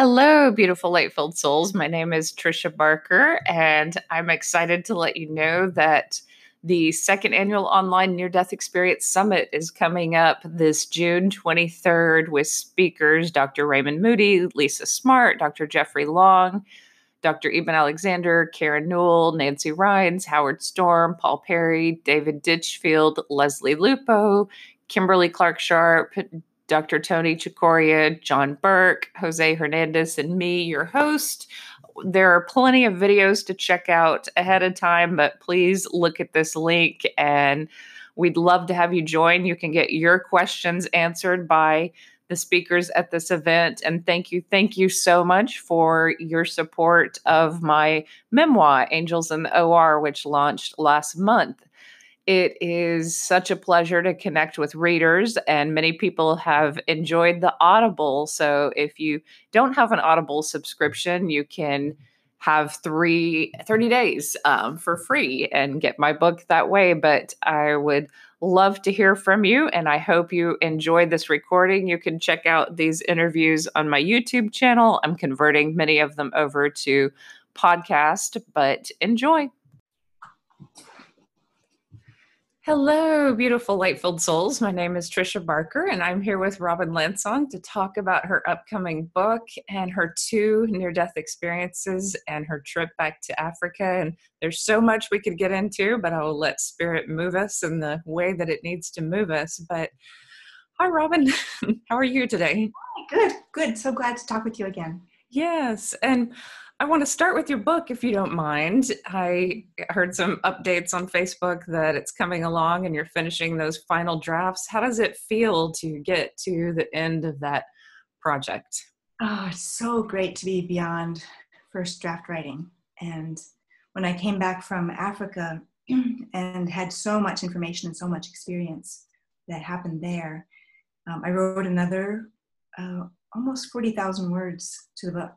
Hello, beautiful light filled souls. My name is Tricia Barker, and I'm excited to let you know that the second annual online near death experience summit is coming up this June 23rd with speakers Dr. Raymond Moody, Lisa Smartt, Dr. Jeffrey Long, Dr. Eben Alexander, Karen Newell, Nancy Rynes, Howard Storm, Paul Perry, David Ditchfield, Leslie Lupo, Kimberly Clark Sharp, Dr. Tony Cicoria, John Burke, Jose Hernandez, and me, your host. There are plenty of videos to check out ahead of time, but please look at this link and we'd love to have you join. You can get your questions answered by the speakers at this event. And thank you, thank you so much for your support of my memoir, Angels in the OR, which launched last month. It is such a pleasure to connect with readers, and many people have enjoyed the Audible. So, if you don't have an Audible subscription, you can have three 30 days um, for free and get my book that way. But I would love to hear from you, and I hope you enjoyed this recording. You can check out these interviews on my YouTube channel. I'm converting many of them over to podcast, but enjoy. Hello, beautiful light filled souls. My name is Tricia Barker, and I'm here with Robin Landsong to talk about her upcoming book and her two near death experiences and her trip back to Africa. And there's so much we could get into, but I will let spirit move us in the way that it needs to move us. But hi, Robin. How are you today? Good, good. So glad to talk with you again. Yes. And I want to start with your book, if you don't mind. I heard some updates on Facebook that it's coming along and you're finishing those final drafts. How does it feel to get to the end of that project? Oh, it's so great to be beyond first draft writing. And when I came back from Africa and had so much information and so much experience that happened there, um, I wrote another uh, almost 40,000 words to the book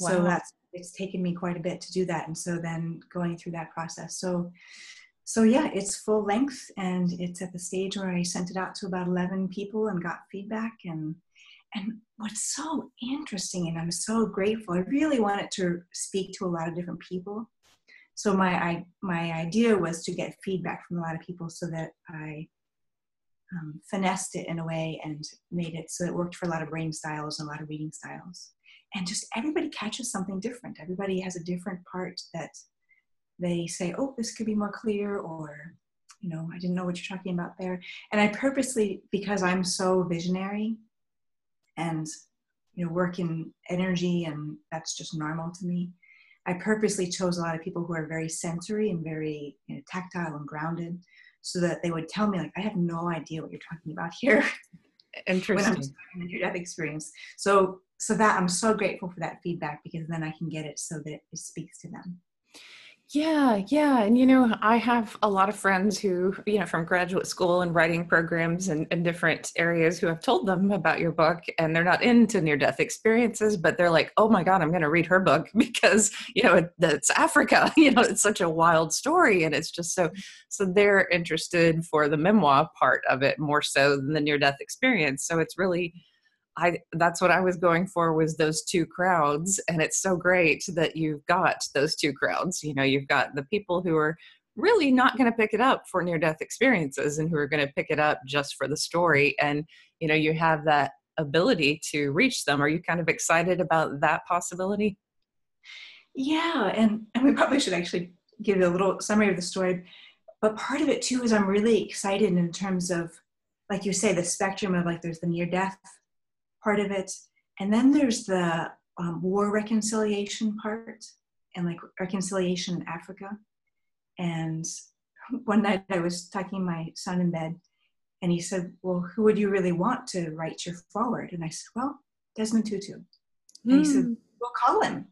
Wow. So that's it's taken me quite a bit to do that. And so then going through that process. So so yeah, it's full length and it's at the stage where I sent it out to about 11 people and got feedback and and what's so interesting and I'm so grateful. I really wanted to speak to a lot of different people. So my I, my idea was to get feedback from a lot of people so that I um, finessed it in a way and made it so it worked for a lot of brain styles and a lot of reading styles and just everybody catches something different. Everybody has a different part that they say oh this could be more clear or you know i didn't know what you're talking about there. And i purposely because i'm so visionary and you know work in energy and that's just normal to me i purposely chose a lot of people who are very sensory and very you know, tactile and grounded so that they would tell me like i have no idea what you're talking about here interesting. when i'm near death experience. So so that i'm so grateful for that feedback because then i can get it so that it speaks to them yeah, yeah. And, you know, I have a lot of friends who, you know, from graduate school and writing programs and, and different areas who have told them about your book and they're not into near death experiences, but they're like, oh my God, I'm going to read her book because, you know, it, it's Africa. You know, it's such a wild story. And it's just so, so they're interested for the memoir part of it more so than the near death experience. So it's really, I that's what I was going for was those two crowds and it's so great that you've got those two crowds. You know, you've got the people who are really not going to pick it up for near death experiences and who are going to pick it up just for the story and you know, you have that ability to reach them. Are you kind of excited about that possibility? Yeah, and and we probably should actually give a little summary of the story. But part of it too is I'm really excited in terms of like you say the spectrum of like there's the near death part of it. And then there's the um, war reconciliation part and like reconciliation in Africa. And one night I was talking my son in bed and he said, Well, who would you really want to write your forward? And I said, Well, Desmond Tutu. And mm. he said, hmm. Well, call him.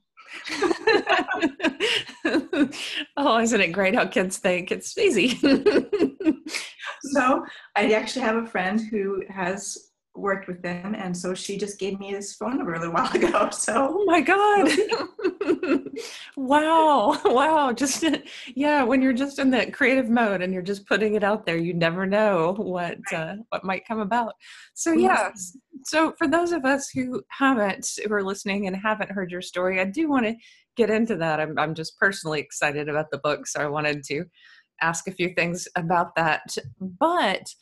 oh, isn't it great how kids think it's easy? so I actually have a friend who has worked with them and so she just gave me his phone number a little while ago so. Oh my god. Wow wow just yeah when you're just in that creative mode and you're just putting it out there you never know what uh, what might come about. So yeah so for those of us who haven't, who are listening and haven't heard your story, I do want to get into that. I'm, I'm just personally excited about the book, so I wanted to ask a few things about that. But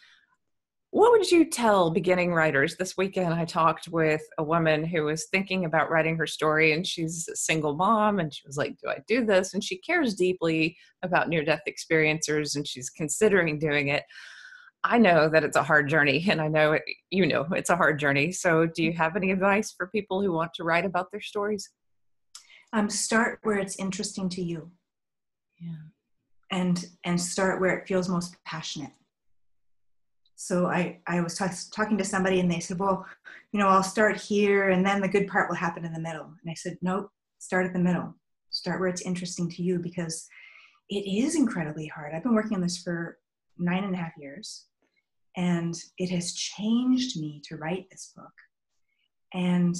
what would you tell beginning writers? This weekend, I talked with a woman who was thinking about writing her story, and she's a single mom, and she was like, Do I do this? And she cares deeply about near death experiencers, and she's considering doing it. I know that it's a hard journey, and I know it, you know it's a hard journey. So, do you have any advice for people who want to write about their stories? Um, start where it's interesting to you. Yeah. And and start where it feels most passionate so I, I was talking to somebody and they said, well, you know, I'll start here and then the good part will happen in the middle. And I said, nope, start at the middle. Start where it's interesting to you because it is incredibly hard. I've been working on this for nine and a half years and it has changed me to write this book. And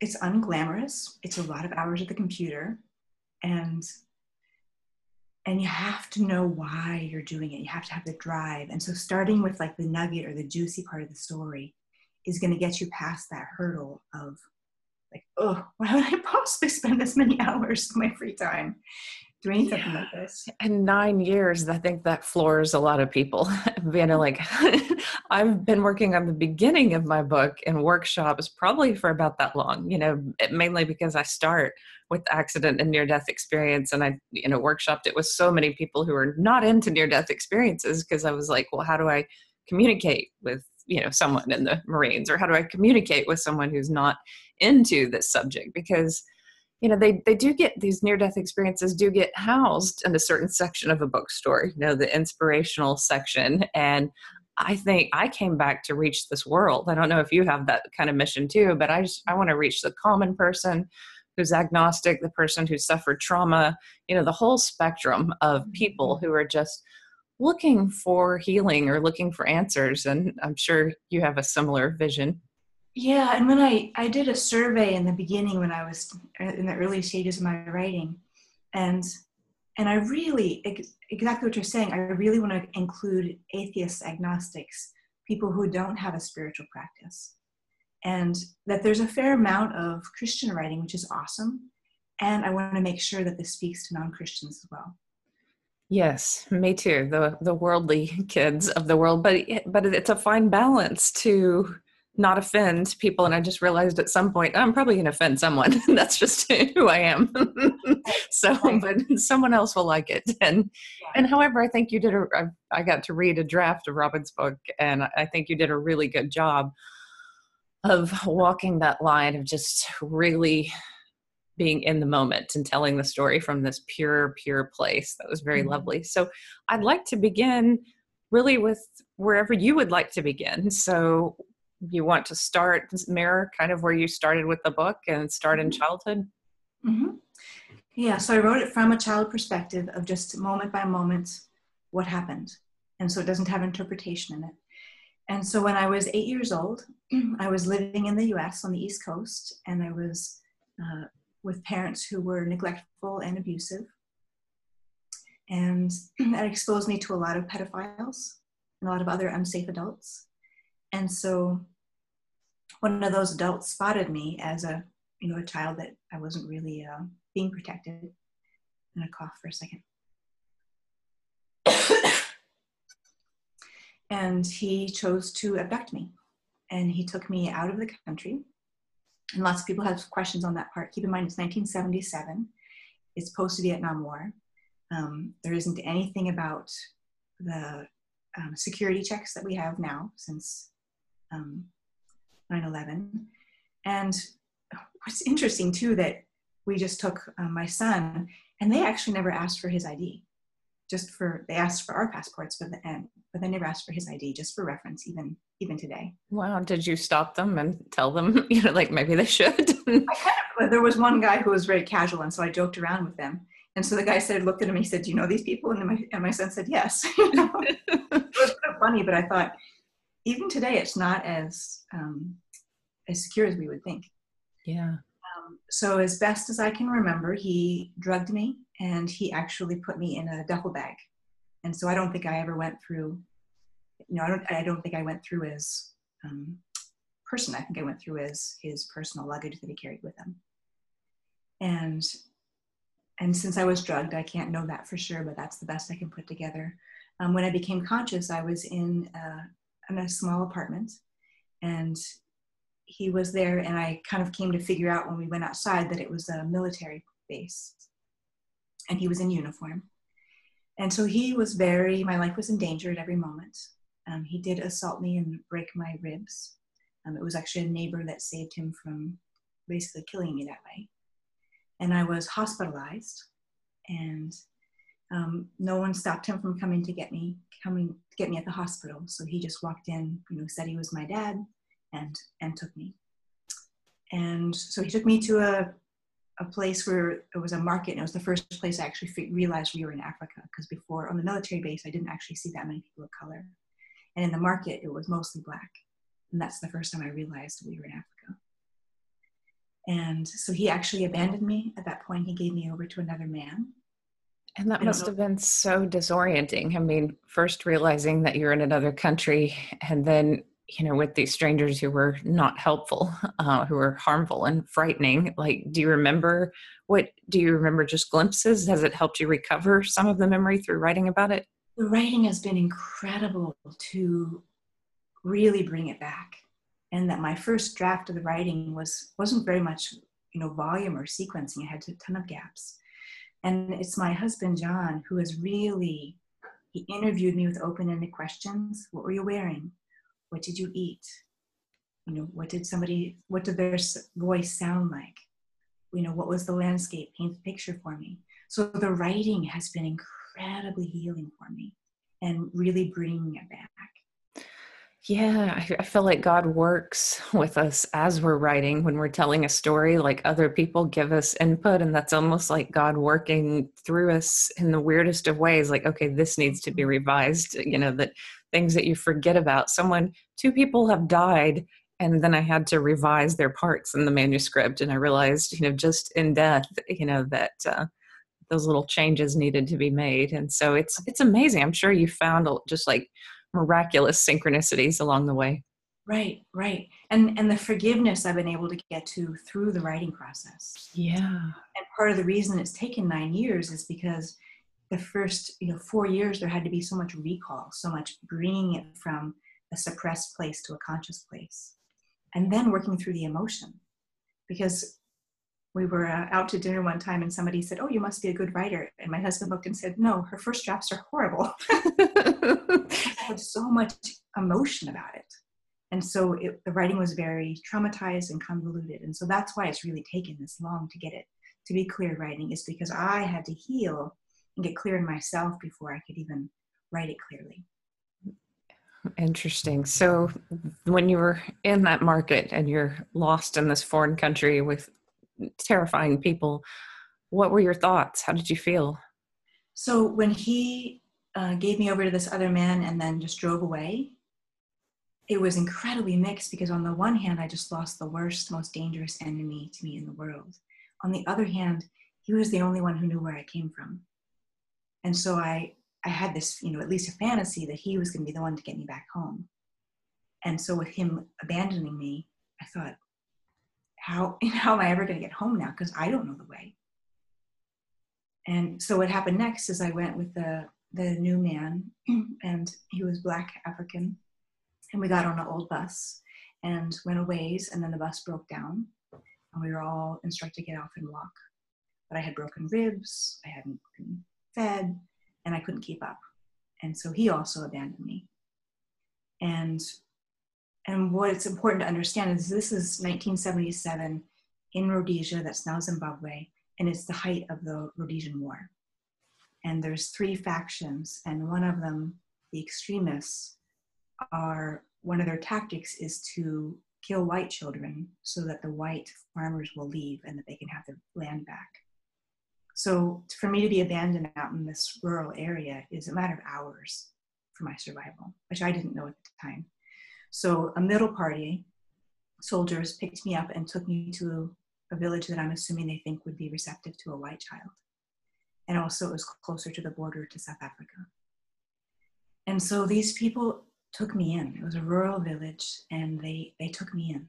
it's unglamorous. It's a lot of hours at the computer and and you have to know why you're doing it. You have to have the drive. And so starting with like the nugget or the juicy part of the story is going to get you past that hurdle of like oh why would i possibly spend this many hours of my free time doing something yeah. like this. In nine years i think that floors a lot of people. Being mm-hmm. like i've been working on the beginning of my book in workshops probably for about that long you know mainly because i start with accident and near death experience and i you know workshopped it with so many people who are not into near death experiences because i was like well how do i communicate with you know someone in the marines? Or how do i communicate with someone who's not into this subject? Because you know they they do get these near death experiences do get housed in a certain section of a bookstore you know the inspirational section and i think i came back to reach this world i don't know if you have that kind of mission too but i just i want to reach the common person who's agnostic, the person who suffered trauma, you know, the whole spectrum of people mm-hmm. who are just looking for healing or looking for answers. And I'm sure you have a similar vision. Yeah, and when I I did a survey in the beginning when I was in the early stages of my writing, and and I really exactly what you're saying. I really want to include atheists, agnostics, people who don't have a spiritual practice, and that there's a fair amount of Christian writing, which is awesome. And I want to make sure that this speaks to non Christians as well. Yes, me too. The the worldly kids of the world, but but it's a fine balance to not offend people. And I just realized at some point I'm probably going to offend someone. That's just who I am. so, but someone else will like it. And and however, I think you did a. I got to read a draft of Robin's book, and I think you did a really good job of walking that line of just really being in the moment and telling the story from this pure pure place that was very mm-hmm. lovely so i'd like to begin really with wherever you would like to begin so you want to start mirror kind of where you started with the book and start in mm-hmm. childhood mm-hmm. yeah so i wrote it from a child perspective of just moment by moment what happened and so it doesn't have interpretation in it and so when I was eight years old, I was living in the US on the East Coast, and I was uh, with parents who were neglectful and abusive. And that exposed me to a lot of pedophiles and a lot of other unsafe adults. And so one of those adults spotted me as a, you know, a child that I wasn't really uh, being protected. And gonna cough for a second. and he chose to abduct me. And he took me out of the country. And lots of people have questions on that part. Keep in mind it's 1977 it's post vietnam war. Um, there isn't anything about the um, security checks that we have now since um, 9-11 and what's interesting too that we just took uh, my son and they actually never asked for his id just for they asked for our passports but the end but they never asked for his id just for reference even even today. Wow did you stop them and tell them? You know like maybe they should. I kind of, there was one guy who was very casual and so i joked around with them. And so the guy said looked at him he said do you know these people? And my, and my son said yes. You know? it was kind of funny but i thought even today it's not as um, as secure as we would think yeah um, so as best as i can remember he drugged me and he actually put me in a duffel bag. And so I don't think I ever went through, you know, I don't, I don't think I went through as um, person. I think I went through as his personal luggage that he carried with him. And and since I was drugged, I can't know that for sure, but that's the best I can put together. Um, when I became conscious, I was in a, in a small apartment, and he was there, and I kind of came to figure out when we went outside that it was a military base, and he was in uniform. And so he was very, my life was in danger at every moment. Um, he did assault me and break my ribs. Um, it was actually a neighbor that saved him from basically killing me that way. And I was hospitalized, and um, no one stopped him from coming to get me, coming to get me at the hospital. So he just walked in, you know, said he was my dad, and and took me. And so he took me to a a place where it was a market, and it was the first place I actually realized we were in Africa. Because before on the military base, I didn't actually see that many people of color, and in the market, it was mostly black. And that's the first time I realized we were in Africa. And so he actually abandoned me at that point. He gave me over to another man. And that must have been so disorienting. I mean, first realizing that you're in another country, and then, you know, with these strangers who were not helpful, uh, who were harmful and frightening. Like, do you remember what, do you remember just glimpses? Has it helped you recover some of the memory through writing about it? The writing has been incredible to really bring it back and that my first draft of the writing was wasn't very much you know volume or sequencing it had a ton of gaps and it's my husband john who has really he interviewed me with open-ended questions. What were you wearing? What did you eat? You know what did somebody what did their voice sound like? You know what was the landscape? Paint the picture for me. So the writing has been incredibly healing for me and really bringing it back yeah, I, I feel like God works with us as we're writing when we're telling a story. Like other people give us input, and that's almost like God working through us in the weirdest of ways. Like, okay, this needs to be mm-hmm. revised. You know, that things that you forget about. Someone, two people have died, and then I had to revise their parts in the manuscript, and I realized, you know, just in death, you know, that. Uh, those little changes needed to be made and so it's it's amazing i'm sure you found just like miraculous synchronicities along the way. Right, right. And and the forgiveness I've been able to get to through the writing process. Yeah. And part of the reason it's taken 9 years is because the first, you know, 4 years there had to be so much recall, so much bringing it from a suppressed place to a conscious place. And then working through the emotion. Because we were uh, out to dinner one time and somebody said, Oh, you must be a good writer. And my husband looked and said, No, her first drafts are horrible. Had so much emotion about it. And so it, the writing was very traumatized and convoluted. And so that's why it's really taken this long to get it to be clear writing, is because I had to heal and get clear in myself before I could even write it clearly. Interesting. So, when you were in that market and you're lost in this foreign country with terrifying people. What were your thoughts? How did you feel? So when he uh, gave me over to this other man and then just drove away, it was incredibly mixed because on the one hand, I just lost the worst, most dangerous enemy to me in the world. On the other hand, he was the only one who knew where I came from. And so I, I had this, you know, at least a fantasy that he was going to be the one to get me back home. And so with him abandoning me, I thought, how how am I ever going to get home now? Because I don't know the way. And so what happened next is I went with the the new man, and he was black African, and we got on an old bus and went a ways, and then the bus broke down, and we were all instructed to get off and walk. But I had broken ribs, I hadn't been fed, and I couldn't keep up. And so he also abandoned me. And and what it's important to understand is this is 1977 in Rhodesia, that's now Zimbabwe, and it's the height of the Rhodesian War. And there's three factions, and one of them, the extremists, are one of their tactics is to kill white children so that the white farmers will leave and that they can have their land back. So for me to be abandoned out in this rural area is a matter of hours for my survival, which I didn't know at the time. So a middle party soldiers picked me up and took me to a village that I'm assuming they think would be receptive to a white child. And also it was closer to the border to South Africa. And so these people took me in. It was a rural village, and they they took me in.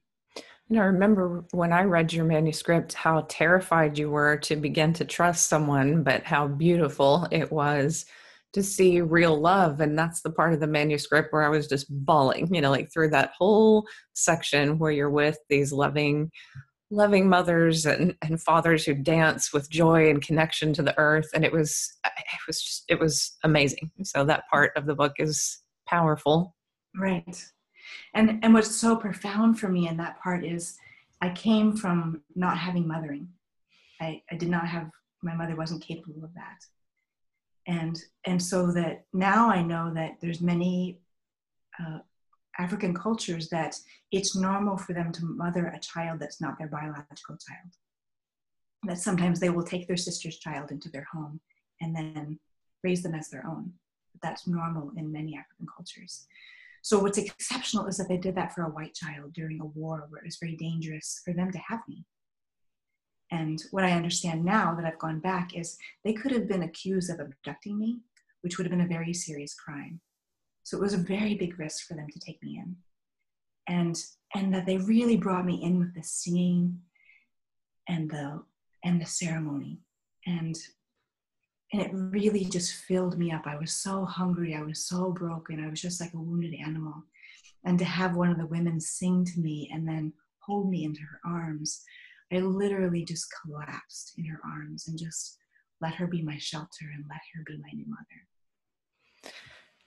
And I remember when I read your manuscript how terrified you were to begin to trust someone, but how beautiful it was to see real love. And that's the part of the manuscript where I was just bawling, you know, like through that whole section where you're with these loving, loving mothers and, and fathers who dance with joy and connection to the earth. And it was, it was just, it was amazing. So that part of the book is powerful. Right. And and what's so profound for me in that part is I came from not having mothering. I, I did not have my mother wasn't capable of that. And and so that now I know that there's many uh, African cultures that it's normal for them to mother a child that's not their biological child. That sometimes they will take their sister's child into their home and then raise them as their own. That's normal in many African cultures. So what's exceptional is that they did that for a white child during a war where it was very dangerous for them to have me. And what I understand now that I've gone back is they could have been accused of abducting me, which would have been a very serious crime. So it was a very big risk for them to take me in. And and that they really brought me in with the singing and the and the ceremony. And and it really just filled me up. I was so hungry. I was so broken. I was just like a wounded animal. And to have one of the women sing to me and then hold me into her arms, I literally just collapsed in her arms and just let her be my shelter and let her be my new mother.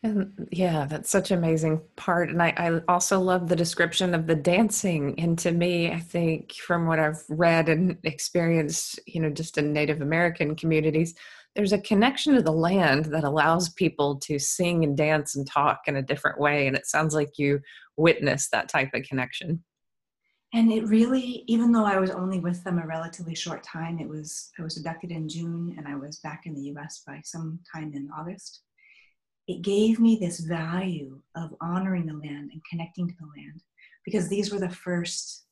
And yeah, that's such an amazing part. And I, I, also love the description of the dancing. And to me, I think from what I've read and experienced, you know, just in Native American communities, there's a connection to the land that allows people to sing and dance and talk in a different way and it sounds like you witnessed that type of connection and it really even though i was only with them a relatively short time it was i was abducted in june and i was back in the us by some time in august it gave me this value of honoring the land and connecting to the land because these were the first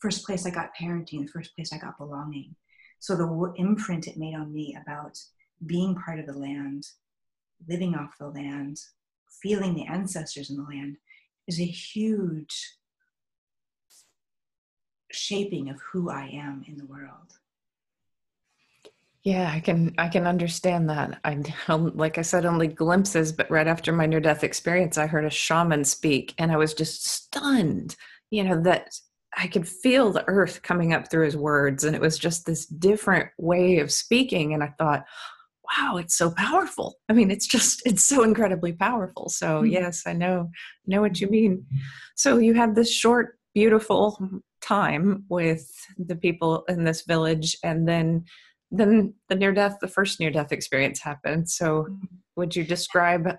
first place i got parenting the first place i got belonging so the imprint it made on me about being part of the land, living off the land, feeling the ancestors in the land is a huge shaping of who I am in the world. Yeah, I can I can understand that. I like I said only glimpses, but right after my near death experience, I heard a shaman speak, and I was just stunned. You know that I could feel the earth coming up through his words, and it was just this different way of speaking. And I thought, wow it's so powerful i mean it's just it's so incredibly powerful so mm-hmm. yes i know know what you mean so you had this short beautiful time with the people in this village and then then the near death the first near death experience happened. So would you describe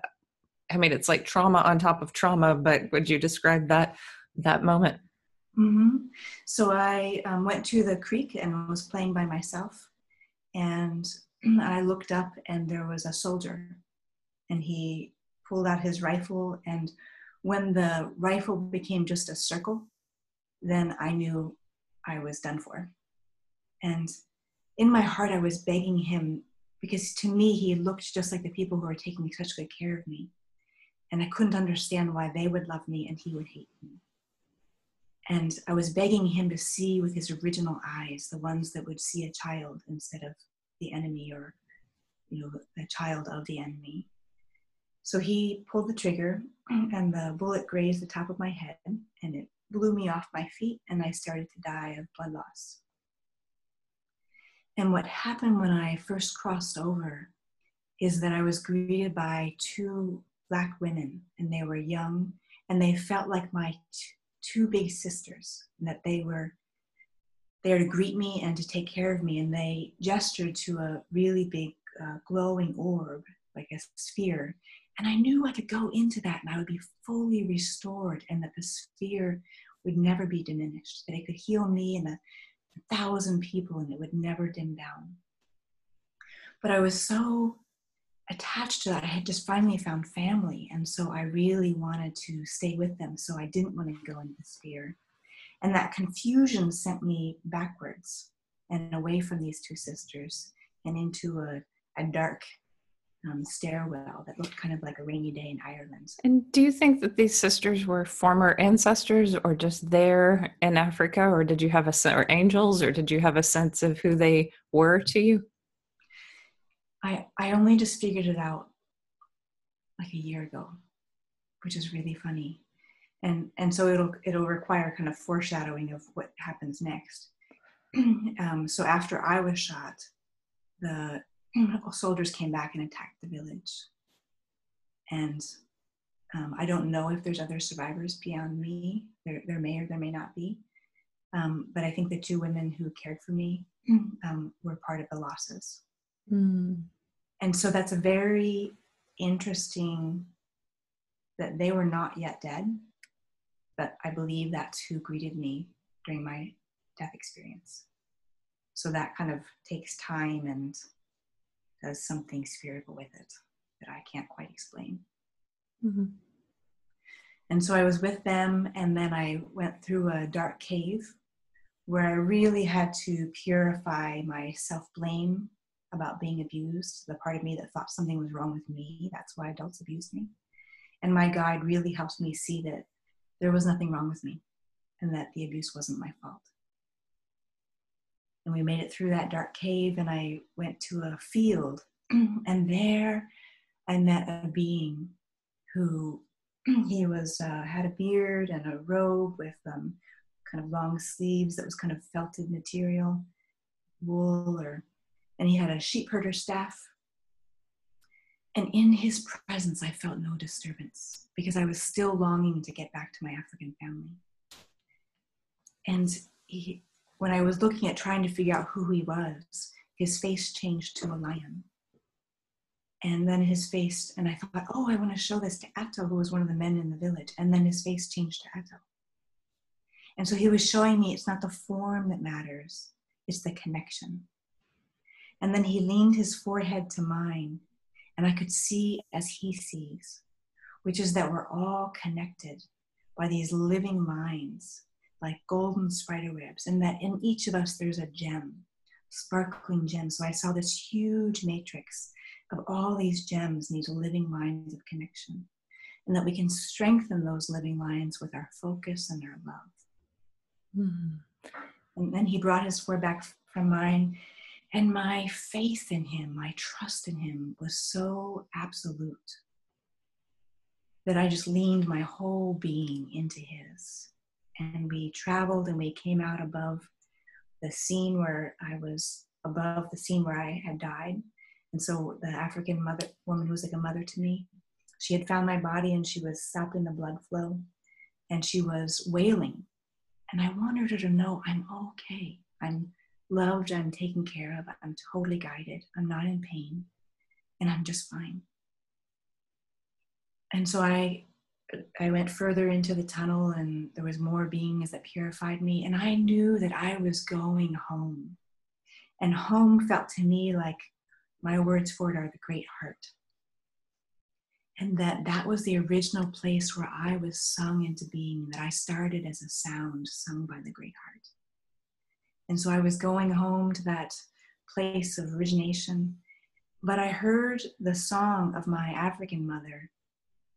i mean it's like trauma on top of trauma but would you describe that that moment? Mm-hmm. so i um, went to the creek and was playing by myself. And I looked up and there was a soldier. And he pulled out his rifle. And when the rifle became just a circle then I knew I was done for. And in my heart I was begging him because to me he looked just like the people who are taking such good care of me. And I couldn't understand why they would love me and he would hate me. And I was begging him to see with his original eyes, the ones that would see a child instead of the enemy or you know the child of the enemy so he pulled the trigger and the bullet grazed the top of my head and it blew me off my feet and i started to die of blood loss and what happened when i first crossed over is that i was greeted by two black women and they were young and they felt like my t- two big sisters and that they were there to greet me and to take care of me. And they gestured to a really big uh, glowing orb, like a sphere. And I knew I could go into that and I would be fully restored and that the sphere would never be diminished, that it could heal me and a, thousand people and it would never dim down. But I was so attached to that. I had just finally found family. And so I really wanted to stay with them. So I didn't want to go into sphere. And that confusion sent me backwards and away from these two sisters and into a, a dark um, stairwell that looked kind of like a rainy day in Ireland. And do you think that these sisters were former ancestors or just there in Africa, or did you have a or angels, or did you have a sense of who they were to you? I I only just figured it out like a year ago, which is really funny, and and so it'll it'll require kind of foreshadowing of what happens next. um, so after I was shot, the soldiers came back and attacked the village. And um, I don't know if there's other survivors beyond me. There, there may or there may not be. Um, but I think the two women who cared for me um, were part of the losses. Mm. And so that's a very interesting that they were not yet dead, but I believe that's who greeted me during my death experience. So that kind of takes time and does something spiritual with it that I can't quite explain. Mm-hmm. And so I was with them, and then I went through a dark cave where I really had to purify my self blame about being abused, the part of me that thought something was wrong with me. That's why adults abused me. And my guide really helped me see that there was nothing wrong with me and that the abuse wasn't my fault. And we made it through that dark cave, and I went to a field, and there I met a being who he was uh, had a beard and a robe with um, kind of long sleeves that was kind of felted material, wool, or and he had a sheep herder staff. And in his presence, I felt no disturbance because I was still longing to get back to my African family. And he, when I was looking at trying to figure out who he was, his face changed to a lion. And then his face, and I thought, oh, I want to show this to Ato, who was one of the men in the village. And then his face changed to Ato. And so he was showing me it's not the form that matters, it's the connection. And then he leaned his forehead to mine, and I could see as he sees, which is that we're all connected by these living lines like golden spider webs, and that in each of us there's a gem, sparkling gem. So I saw this huge matrix of all these gems, these living lines of connection, and that we can strengthen those living lines with our focus and our love. Mm-hmm. And then he brought his four back from mine, and my faith in him, my trust in him was so absolute that I just leaned my whole being into his and we traveled and we came out above the scene where I was above the scene where I had died. And so the African mother woman who was like a mother to me, she had found my body and she was stopping the blood flow and she was wailing. And I wanted her to know I'm okay. I'm loved, I'm taken care of, I'm totally guided, I'm not in pain, and I'm just fine. And so I I went further into the tunnel and there was more beings that purified me. And I knew that I was going home. And home felt to me like my words for it are the great heart. And that that was the original place where I was sung into being, that I started as a sound sung by the great heart. And so I was going home to that place of origination. But I heard the song of my African mother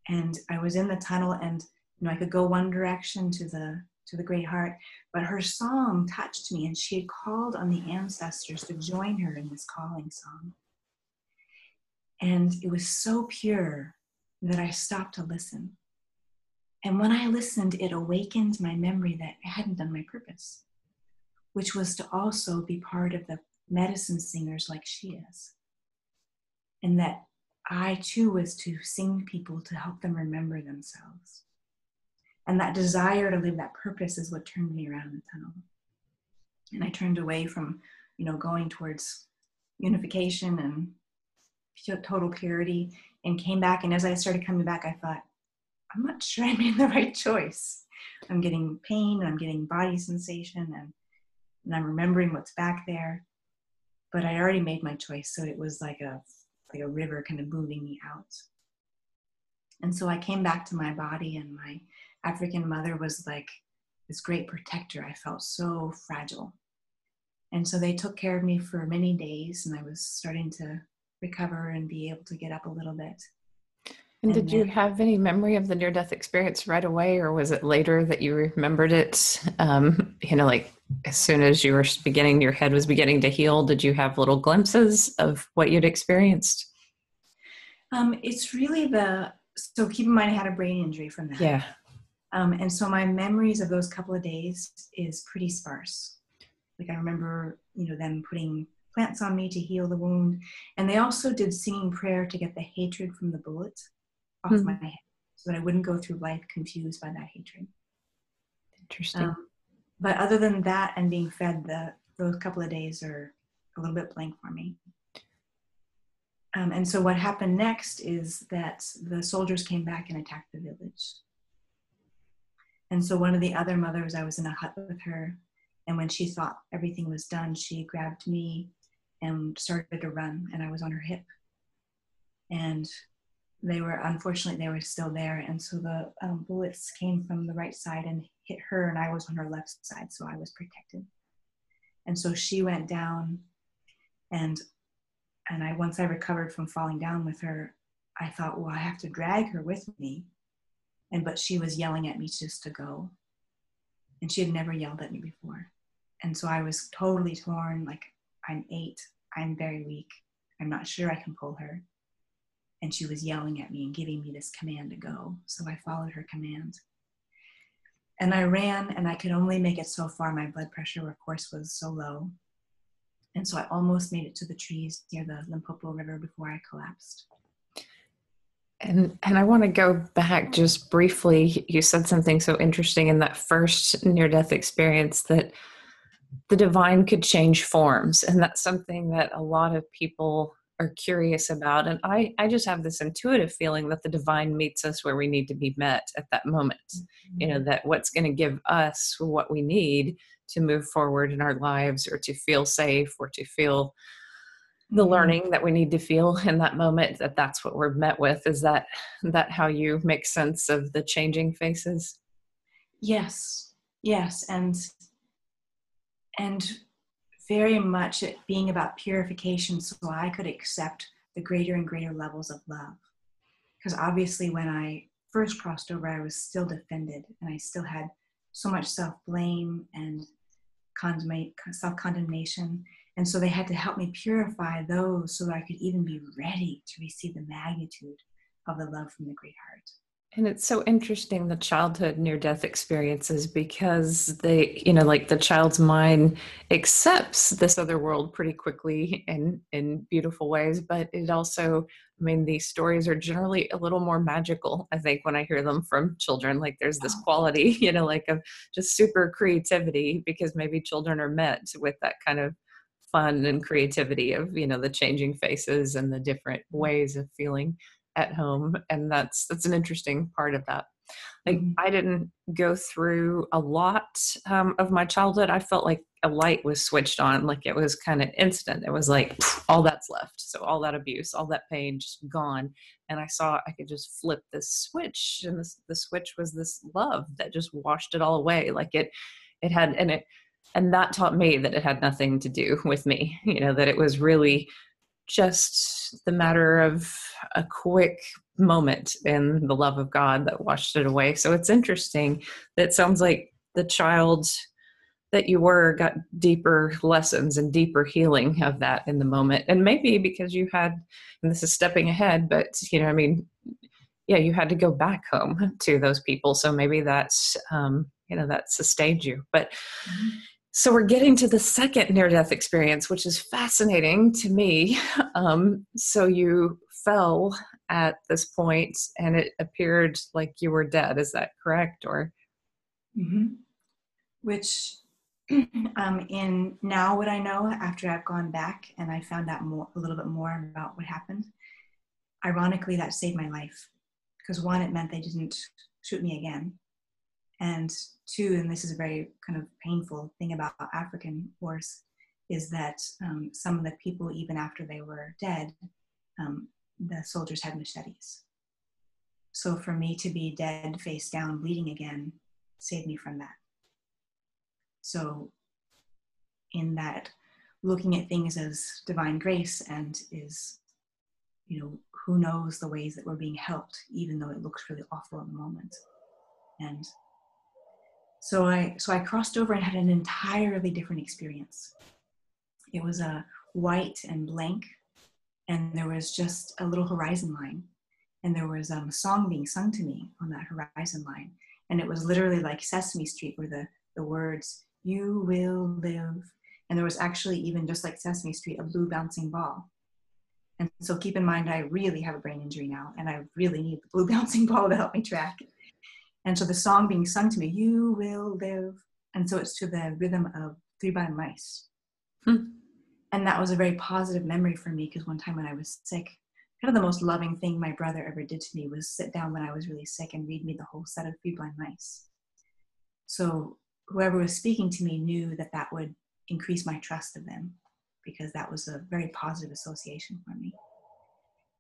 and I was in the tunnel and you know I could go one direction to the to the great heart but her song touched me and she had called on the ancestors to join her in this calling song. And it was so pure that I stopped to listen. And when I listened it awakened my memory that I hadn't done my purpose which was to also be part of the medicine singers like she is. And that I too was to sing people to help them remember themselves. And that desire to live that purpose is what turned me around the tunnel. And I turned away from, you know, going towards unification and total purity and came back. And as I started coming back, I thought, I'm not sure I made the right choice. I'm getting pain I'm getting body sensation and, and I'm remembering what's back there. But I already made my choice. So it was like a like a river kind of moving me out. And so I came back to my body, and my African mother was like this great protector. I felt so fragile. And so they took care of me for many days, and I was starting to recover and be able to get up a little bit. And, and did then, you have any memory of the near death experience right away, or was it later that you remembered it? Um, you know, like as soon as you were beginning, your head was beginning to heal, did you have little glimpses of what you'd experienced? Um, it's really the so keep in mind I had a brain injury from that. Yeah. Um, and so my memories of those couple of days is pretty sparse. Like I remember, you know, them putting plants on me to heal the wound, and they also did singing prayer to get the hatred from the bullet off mm-hmm. my head, so that I wouldn't go through life confused by that hatred. Interesting. Um, but other than that, and being fed, the those couple of days are a little bit blank for me. Um, and so what happened next is that the soldiers came back and attacked the village. And so one of the other mothers, I was in a hut with her, and when she thought everything was done, she grabbed me and started to run, and I was on her hip. And they were, unfortunately, they were still there. And so the um, bullets came from the right side and hit her, and I was on her left side, so I was protected. And so she went down, and and I once I recovered from falling down with her, I thought, well, I have to drag her with me. And but she was yelling at me just to go. And she had never yelled at me before. And so I was totally torn, like I'm eight, I'm very weak, I'm not sure I can pull her. And she was yelling at me and giving me this command to go. So I followed her command. And I ran, and I could only make it so far. My blood pressure, of course, was so low. And so I almost made it to the trees near the Limpopo River before I collapsed. And and I want to go back just briefly. You said something so interesting in that first near death experience that the divine could change forms. And that's something that a lot of people are curious about. And I, I just have this intuitive feeling that the divine meets us where we need to be met at that moment. Mm-hmm. You know, mm-hmm. that what's going to give us what we need to move forward in our lives or to feel safe or to feel the mm-hmm. learning that we need to feel in that moment that that's what we're met with is that that how you make sense of the changing faces yes yes and and very much it being about purification so i could accept the greater and greater levels of love. Because obviously when i first crossed over i was still defended and i still had so much self-blame and self-condemnation. And so they had to help me purify those so that i could even be ready to receive the magnitude of the love from the great heart and it's so interesting the childhood near death experiences because they, you know, like the child's mind accepts this other world pretty quickly in in beautiful ways, but it also, I mean, these stories are generally a little more magical. I think when I hear them from children, like there's this quality, you know, like of just super creativity because maybe children are met with that kind of fun and creativity of you know the changing faces and the different mm. ways of feeling at home and that's that's an interesting part of that. Like mm-hmm. i didn't go through a lot um, of my childhood. I felt like a light was switched on like it was kind of instant. It was like all that's left. So all that abuse all that pain just gone. And i saw i could just flip this switch and this the switch was this love that just washed it all away. Like it it had and it and that taught me that it had nothing to do with me you know that it was really just the matter of a quick moment in the love of God that washed it away. So it's interesting that sounds like the child that you were got deeper lessons and deeper healing of that in the moment. And maybe because you had, and this is stepping ahead, but you know, I mean, yeah, you had to go back home to those people. So maybe that's, um, you know, that sustained you. But mm-hmm so we're getting to the second near death experience, which is fascinating to me. Um, so you fell at this point and it appeared like you were dead. Is that correct? Or mm-hmm. which um, in now what I know after I've gone back and I found out more a little bit more about what happened. Ironically, that saved my life because one, it meant they didn't shoot me again, and two, and this is a very kind of painful thing about African wars, is that um, some of the people, even after they were dead, um, the soldiers had machetes. So for me to be dead, face down, bleeding again, saved me from that. So, in that, looking at things as divine grace and is you know, who knows the ways that we're being helped, even though it looks really awful in the moment. And so I so I crossed over and had an entirely different experience. It was a white and blank, and there was just a little horizon line, and there was um, a song being sung to me on that horizon line, and it was literally like Sesame Street, where the the words "You will live," and there was actually even just like Sesame Street, a blue bouncing ball. And so keep in mind, I really have a brain injury now, and I really need the blue bouncing ball to help me track. And so the song being sung to me, "You will live," and so it's to the rhythm of Three Blind Mice. Hmm and that was a very positive memory for me because one time when I was sick, kind of the most loving thing my brother ever did to me was sit down when I was really sick and read me the whole set of Three Blind Mice. So whoever was speaking to me knew that that would increase my trust of them because that was a very positive association for me.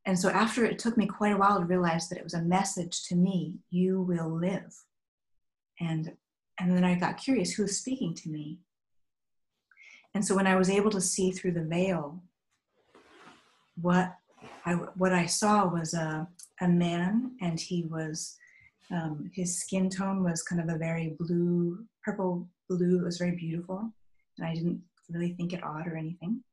And so after it took me quite a while to realize that it was a message to me, you will live. And and then I got curious who was speaking to me. And so when I was able to see through the veil, what I, what I saw was a, a man, and he was, um, his skin tone was kind of a very blue, purple blue. It was very beautiful. And I didn't really think it odd or anything.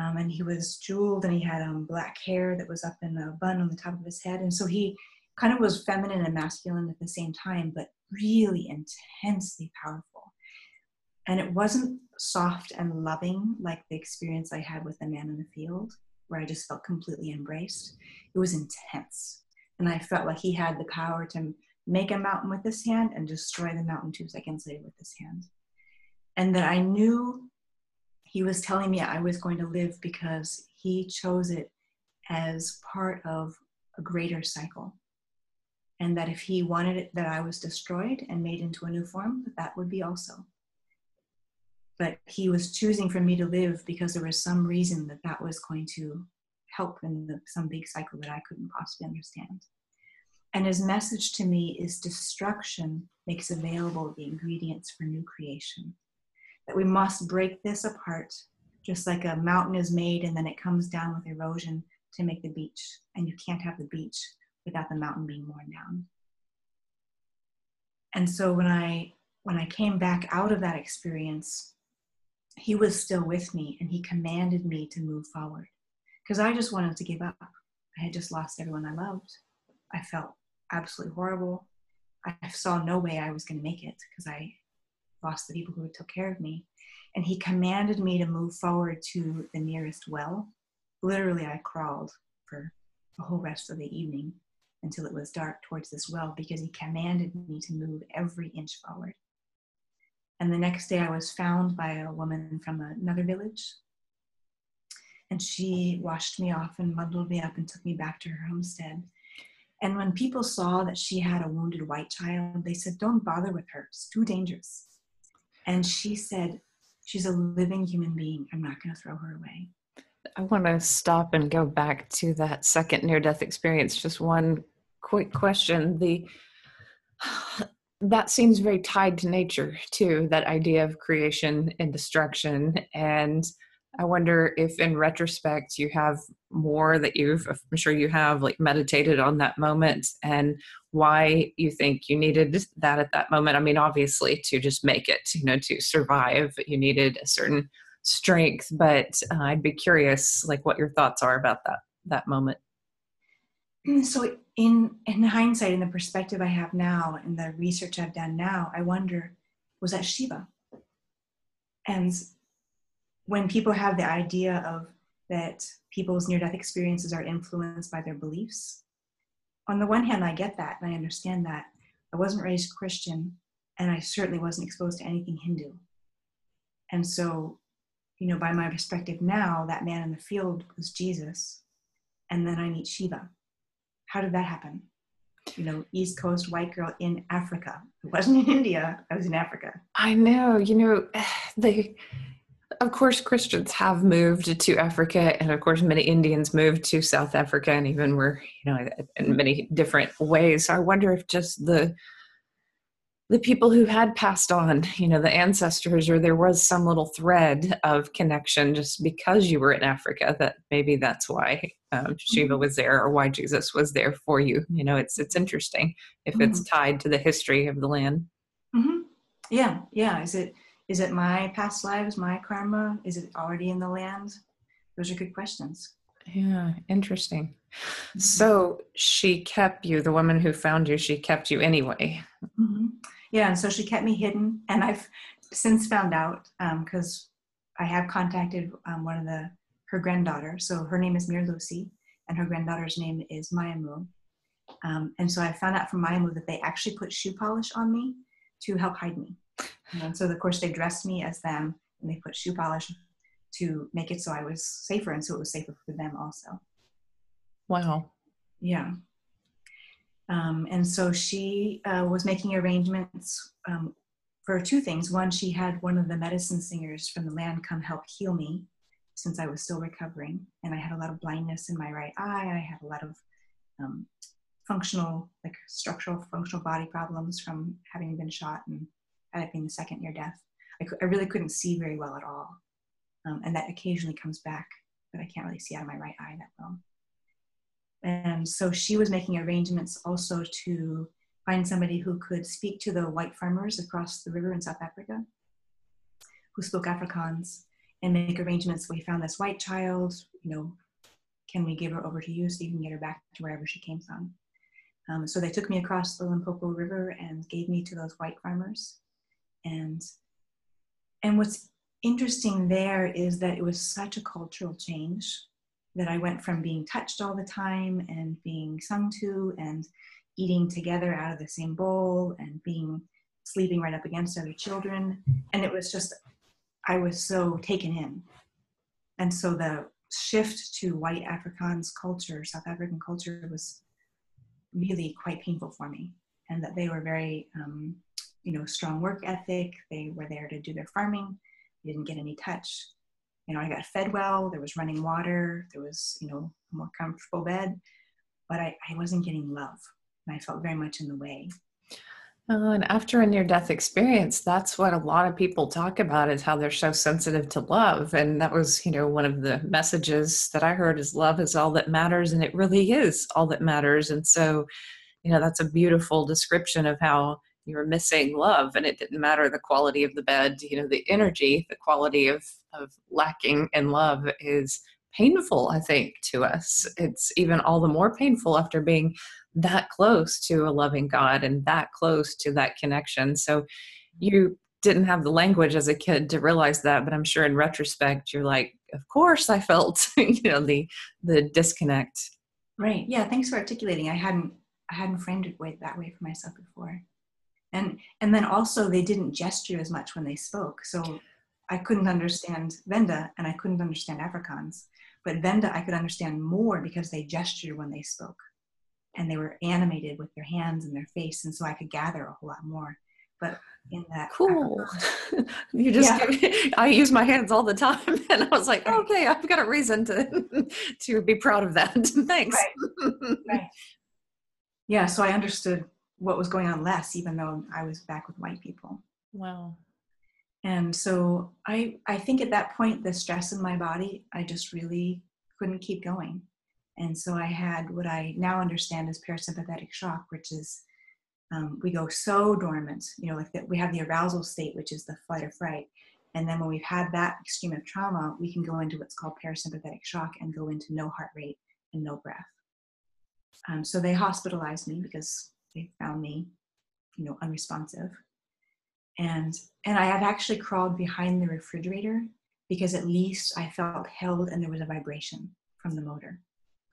Um, and he was jeweled and he had um, black hair that was up in a bun on the top of his head. And so he kind of was feminine and masculine at the same time, but really intensely powerful. And it wasn't soft and loving like the experience I had with the man in the field, where I just felt completely embraced. It was intense. And I felt like he had the power to make a mountain with his hand and destroy the mountain two seconds later with his hand. And that I knew he was telling me I was going to live because he chose it as part of a greater cycle. And that if he wanted it that I was destroyed and made into a new form, that, would be also but he was choosing for me to live because there was some reason that that was going to help in the, some big cycle that I couldn't possibly understand. And his message to me is destruction makes available the ingredients for new creation. That we must break this apart, just like a mountain is made and then it comes down with erosion to make the beach. And you can't have the beach without the mountain being worn down. And so when I when I came back out of that experience, he was still with me and he commanded me to move forward because I just wanted to give up. I had just lost everyone I loved. I felt absolutely horrible. I saw no way I was going to make it because I lost the people who took care of me. And he commanded me to move forward to the nearest well. Literally, I crawled for the whole rest of the evening until it was dark towards this well because he commanded me to move every inch forward. And the next day, I was found by a woman from another village. And she washed me off and bundled me up and took me back to her homestead. And when people saw that she had a wounded white child, they said, Don't bother with her, it's too dangerous. And she said, She's a living human being. I'm not going to throw her away. I want to stop and go back to that second near death experience. Just one quick question. The that seems very tied to nature too that idea of creation and destruction and i wonder if in retrospect you have more that you've i'm sure you have like meditated on that moment and why you think you needed that at that moment. I mean obviously to just make it you know to survive you needed a certain strength but uh, i'd be curious like what your thoughts are about that that moment. So in in hindsight in the perspective i have now and the research i've done now i wonder was that shiva? And when people have the idea of that people's near death experiences are influenced by their beliefs on the one hand i get that and i understand that i wasn't raised christian and i certainly wasn't exposed to anything hindu and so you know by my perspective now that man in the field was jesus and then i meet shiva how did that happen? You know, East Coast white girl in Africa. It wasn't in India. I was in Africa. I know. You know, they, of course, Christians have moved to Africa, and of course, many Indians moved to South Africa, and even were, you know, in many different ways. So I wonder if just the the people who had passed on, you know, the ancestors, or there was some little thread of connection just because you were in Africa. That maybe that's why um, Shiva mm-hmm. was there, or why Jesus was there for you. You know, it's it's interesting if mm-hmm. it's tied to the history of the land. Mm-hmm. Yeah, yeah. Is it is it my past lives, my karma? Is it already in the land? Those are good questions. Yeah, interesting. Mm-hmm. So she kept you, the woman who found you, she kept you anyway. Mm-hmm. Yeah, and so she kept me hidden, and I've since found out because um, I have contacted um, one of the her granddaughter. So her name is Mir Lucy, and her granddaughter's name is Mayamu. Um, and so I found out from Mayamu that they actually put shoe polish on me to help hide me. And so of course they dressed me as them, and they put shoe polish to make it so I was safer, and so it was safer for them also. Wow. Yeah. Um, and so she uh, was making arrangements um, for two things. One, she had one of the medicine singers from the land come help heal me since I was still recovering. And I had a lot of blindness in my right eye. I had a lot of um, functional, like structural, functional body problems from having been shot and had being the second near death. I, I, really couldn't see very well at all. Um, and that occasionally comes back, but I can't really see out of my right eye that well. And so she was making arrangements also to find somebody who could speak to the white farmers across the river in South Africa who spoke Afrikaans and make arrangements. We found this white child, you know, can we give her over to you so you can get her back to wherever she came from? Um, so they took me across the Limpopo River and gave me to those white farmers. And, and what's interesting there is that it was such a cultural change that I went from being touched all the time and being sung to and eating together out of the same bowl and being sleeping right up against other children. And it was just, I was so taken in. And so the shift to white Afrikaans culture, South African culture, was really quite painful for me. And that they were very, um, you know, strong work ethic. They were there to do their farming. They didn't get any touch you know, I got fed well, there was running water, there was, you know, a more comfortable bed, but I, I wasn't getting love. And I felt very much in the way. Uh, and after a near death experience, that's what a lot of people talk about is how they're so sensitive to love. And that was, you know, one of the messages that I heard is love is all that matters. And it really is all that matters. And so, you know, that's a beautiful description of how you were missing love and it didn't matter the quality of the bed you know the energy the quality of of lacking in love is painful i think to us. It's even all the more painful after being that close to a loving god and that close to that connection. So you didn't have the language as a kid to realize that but i'm sure in retrospect you're like of course i felt you know the the disconnect. Right. Yeah thanks for articulating. I hadn't i hadn't framed it way, that way for myself before and and then also they didn't gesture as much when they spoke. So i couldn't understand venda and i couldn't understand afrikaans. But venda i could understand more because they gestured when they spoke. And they were animated with their hands and their face. And so i could gather a whole lot more. But in that cool. You just yeah. i use my hands all the time. And i was like okay i've got a reason to to be proud of that. Thanks. Right. right. yeah so i understood what was going on less, even though I was back with white people. Wow. And so I, I think at that point, the stress in my body, I just really couldn't keep going. And so I had what I now understand as parasympathetic shock, which is um, we go so dormant, you know, like that we have the arousal state, which is the flight or fright. And then when we've had that extreme of trauma, we can go into what's called parasympathetic shock and go into no heart rate and no breath. Um, so they hospitalized me because they found me, you know, unresponsive. And and I had actually crawled behind the refrigerator because at least I felt held and there was a vibration from the motor.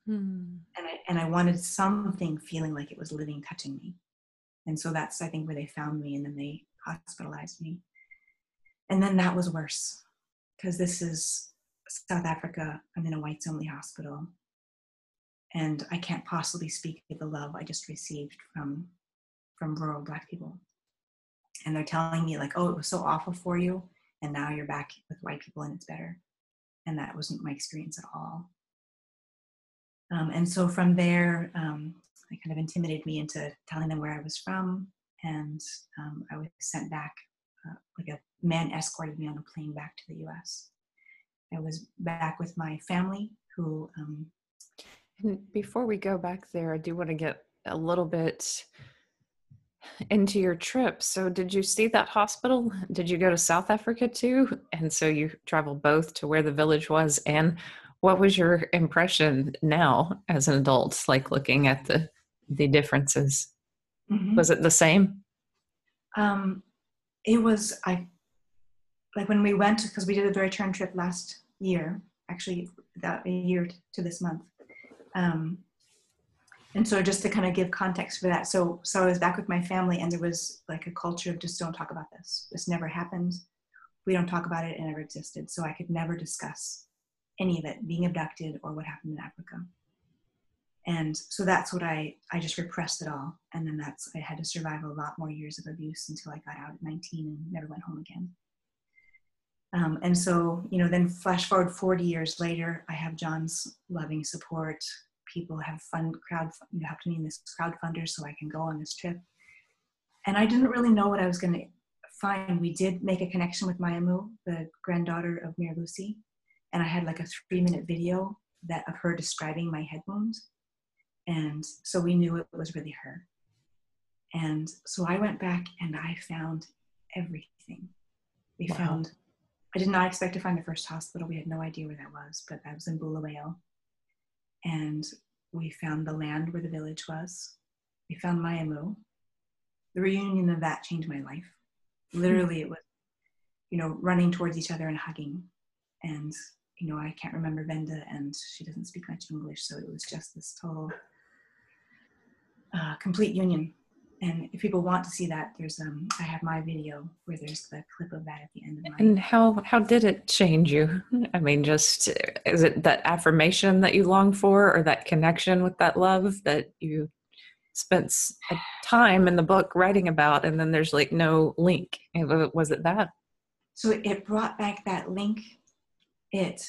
Hmm. And I and I wanted something feeling like it was living touching me. And so that's I think where they found me and then they hospitalized me. And then that was worse because this is South Africa. I'm in a whites only hospital and I can't possibly speak of the love I just received from from rural black people. And they're telling me like, oh, it was so awful for you, and now you're back with white people and it's better. And that wasn't my experience at all. Um, and so from there, um, it kind of intimidated me into telling them where I was from. and um, I was sent back. Uh, like a man escorted me on a plane back to the U.S. I was back with my family, who. Um, and before we go back there, I do want to get a little bit into your trip. So, did you see that hospital? Did you go to South Africa too? And so you traveled both to where the village was. And what was your impression now as an adult, like looking at the the differences? Mm-hmm. Was it the same? Um, it was. I like when we went because we did a return trip last year. Actually, that a year to this month. Um, and so just to kind of give context for that so so i was back with my family and there was like a culture of just don't talk about this. This never happened. We don't talk about it. It never existed. So i could never discuss any of it being abducted or what happened in africa. And so that's what i i just repressed it all. And then that's i had to survive a lot more years of abuse until i got out at 19 and never went home again um, and so you know then flash forward 40 years later i have john's loving support people have fund crowd you helped me in this crowdfunder so I can go on this trip. And I didn't really know what I was going to find. We did make a connection with Mayamu, the granddaughter of Mir Lucy, and I had like a three minute video that of her describing my head wound. And so we knew it was really her. And so I went back and I found everything. We wow. found, I did not expect to find the first hospital. We had no idea where that was, but that was in Bulawayo and we found the land where the village was. We found Mayamu. The reunion of that changed my life. Literally, it was, you know, running towards each other and hugging. And, you know, I can't remember Venda and she doesn't speak much English, so it was just this total uh, complete union and if people want to see that there's um i have my video where there's the clip of that at the end of my and how how did it change you? I mean just is it that affirmation that you long for or that connection with that love that you spent a time in the book writing about and then there's like no link? Was it that? So it brought back that link. It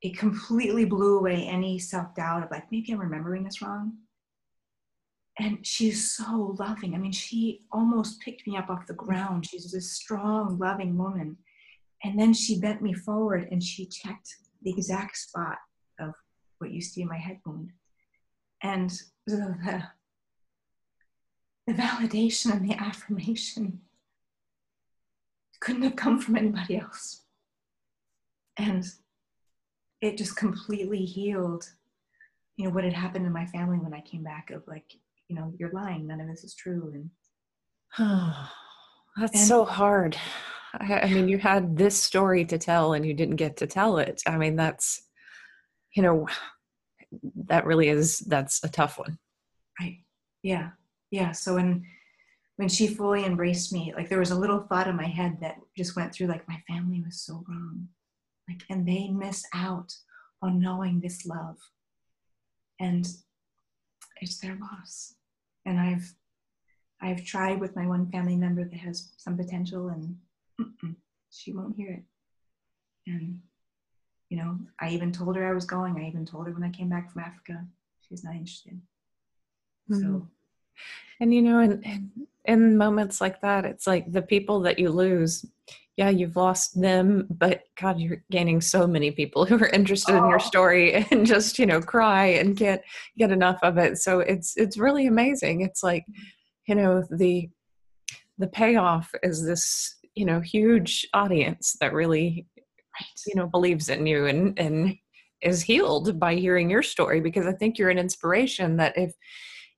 it completely blew away any self-doubt of like maybe i'm remembering this wrong and she's so loving. I mean, she almost picked me up off the ground. She's this strong, loving woman. And then she bent me forward and she checked the exact spot of what used to be my head wound. And the, the validation and the affirmation couldn't have come from anybody else. And it just completely healed, you know, what had happened in my family when I came back of like, you know you're lying none of this is true and oh, that's and, so hard. I, I mean you had this story to tell and you didn't get to tell it. I mean that's you know that really is that's a tough one. Right. Yeah. Yeah. So when when she fully embraced me like there was a little thought in my head that just went through like my family was so wrong. Like and they miss out on knowing this love. And it's their loss and I've I've tried with my one family member that has some potential, and she won't hear it. And you know, I even told her I was going. I even told her when I came back from Africa, she's not interested. Mm-hmm. So, and you know, in, in in moments like that, it's like the people that you lose. Yeah, you've lost them, but God, you're gaining so many people who are interested oh. in your oh. story and just you know cry and get get enough of it. So it's it's really amazing. It's like you know the the payoff is this you know huge audience that really you know believes in you and and is healed by hearing your story because I think you're an inspiration that if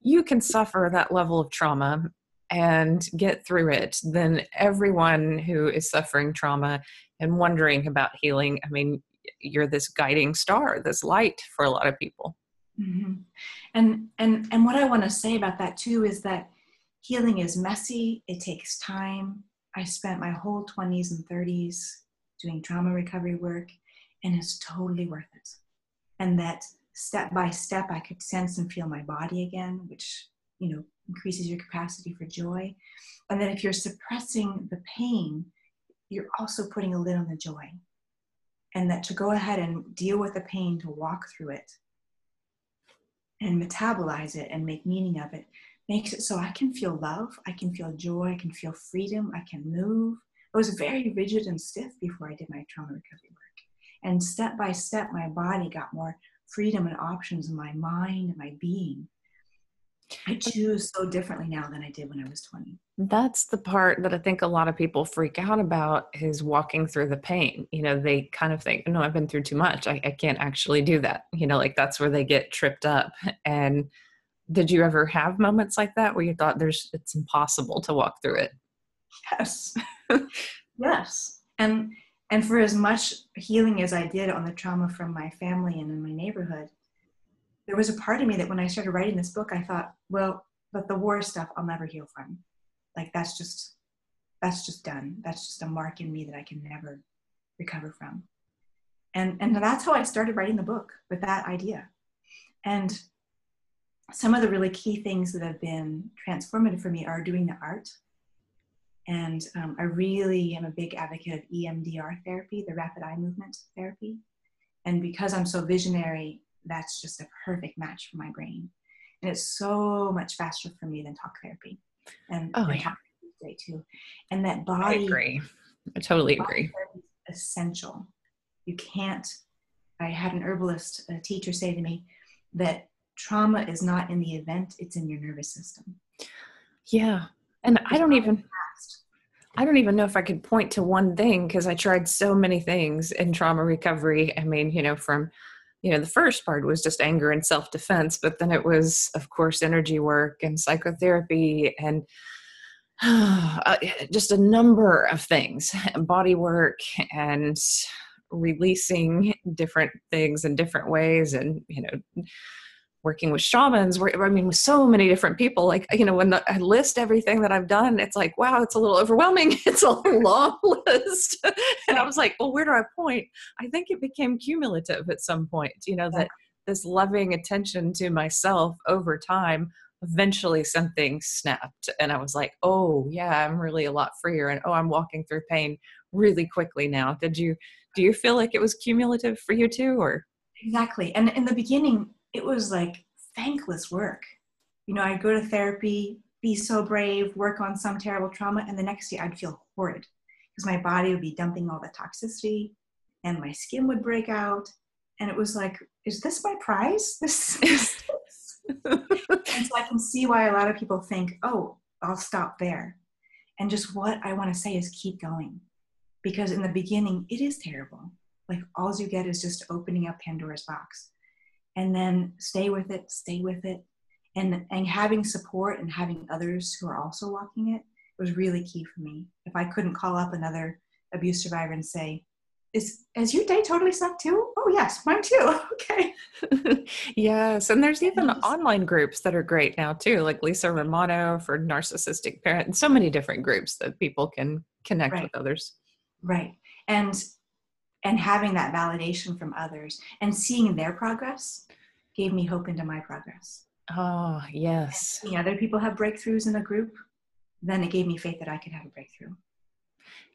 you can suffer that level of trauma and get through it, then everyone who is suffering trauma and wondering about healing, I mean, you're this guiding star, this light for a lot of people. Mm-hmm. And and and what I want to say about that too is that healing is messy. It takes time. I spent my whole 20s and 30s doing trauma recovery work, and it's totally worth it. And that step by step, I could sense and feel my body again, which you know increases your capacity for joy. And then if you're suppressing the pain, you're also putting a lid on the joy. And that to go ahead and deal with the pain, to walk through it and metabolize it and make meaning of it makes it so I can feel love, I can feel joy, I can feel freedom, I can move. I was very rigid and stiff before I did my trauma recovery work. And step by step, my body got more freedom and options in my mind and my being. I choose so differently now than I did when I was 20. That's the part that I think a lot of people freak out about is walking through the pain. You know, they kind of think, no, I've been through too much. I, I can't actually do that. You know, like that's where they get tripped up. And did you ever have moments like that where you thought there's it's impossible to walk through it? Yes. yes. And and for as much healing as I did on the trauma from my family and in my neighborhood, there was a part of me that when I started writing this book, I thought, well, but the war stuff I'll never heal from. Like that's just that's just done. That's just a mark in me that I can never recover from. And and that's how I started writing the book with that idea. And some of the really key things that have been transformative for me are doing the art. And um, I really am a big advocate of EMDR therapy, the rapid eye movement therapy. And because I'm so visionary, that's just a perfect match for my brain. And it's so much faster for me than talk therapy. And, oh, and yeah. talk therapy too. And that body. I agree. I totally agree. essential. You can't. I had an herbalist a teacher say to me that trauma is not in the event, it's in your nervous system. Yeah. And I don't even I don't even know if I could point to one thing because I tried so many things in trauma recovery. I mean, you know, from you know, the first part was just anger and self defense, but then it was, of course, energy work and psychotherapy and uh, just a number of things, body work and releasing different things in different ways and, you know, working with shamans i mean with so many different people like you know when i list everything that i've done it's like wow it's a little overwhelming. It's a long list. And i was like well where do i point? I think it became cumulative at some point you know that this loving attention to myself over time eventually something snapped. And i was like oh yeah i'm really a lot freer. And oh i'm walking through pain really quickly now. Did you do you feel like it was cumulative for you too or? Exactly. And in the beginning it was like thankless work. You know, I'd go to therapy, be so brave, work on some terrible trauma, and the next day I'd feel horrid because my body would be dumping all the toxicity and my skin would break out. And it was like, is this my prize? This, this and so I can see why a lot of people think, oh, I'll stop there. And just what I want to say is keep going. Because in the beginning, it is terrible. Like all you get is just opening up Pandora's box and then stay with it, stay with it. And, and having support and having others who are also walking it was really key for me. If I couldn't call up another abuse survivor and say, is, is your day totally sucked too? Oh yes, mine too. okay. yes. And there's even yes. online groups that are great now too, like Lisa Romano for narcissistic parent and so many different groups that people can connect right. with others. Right. And and having that validation from others and seeing their progress gave me hope into my progress. Oh, yes. And seeing other people have breakthroughs in a group, then it gave me faith that I could have a breakthrough.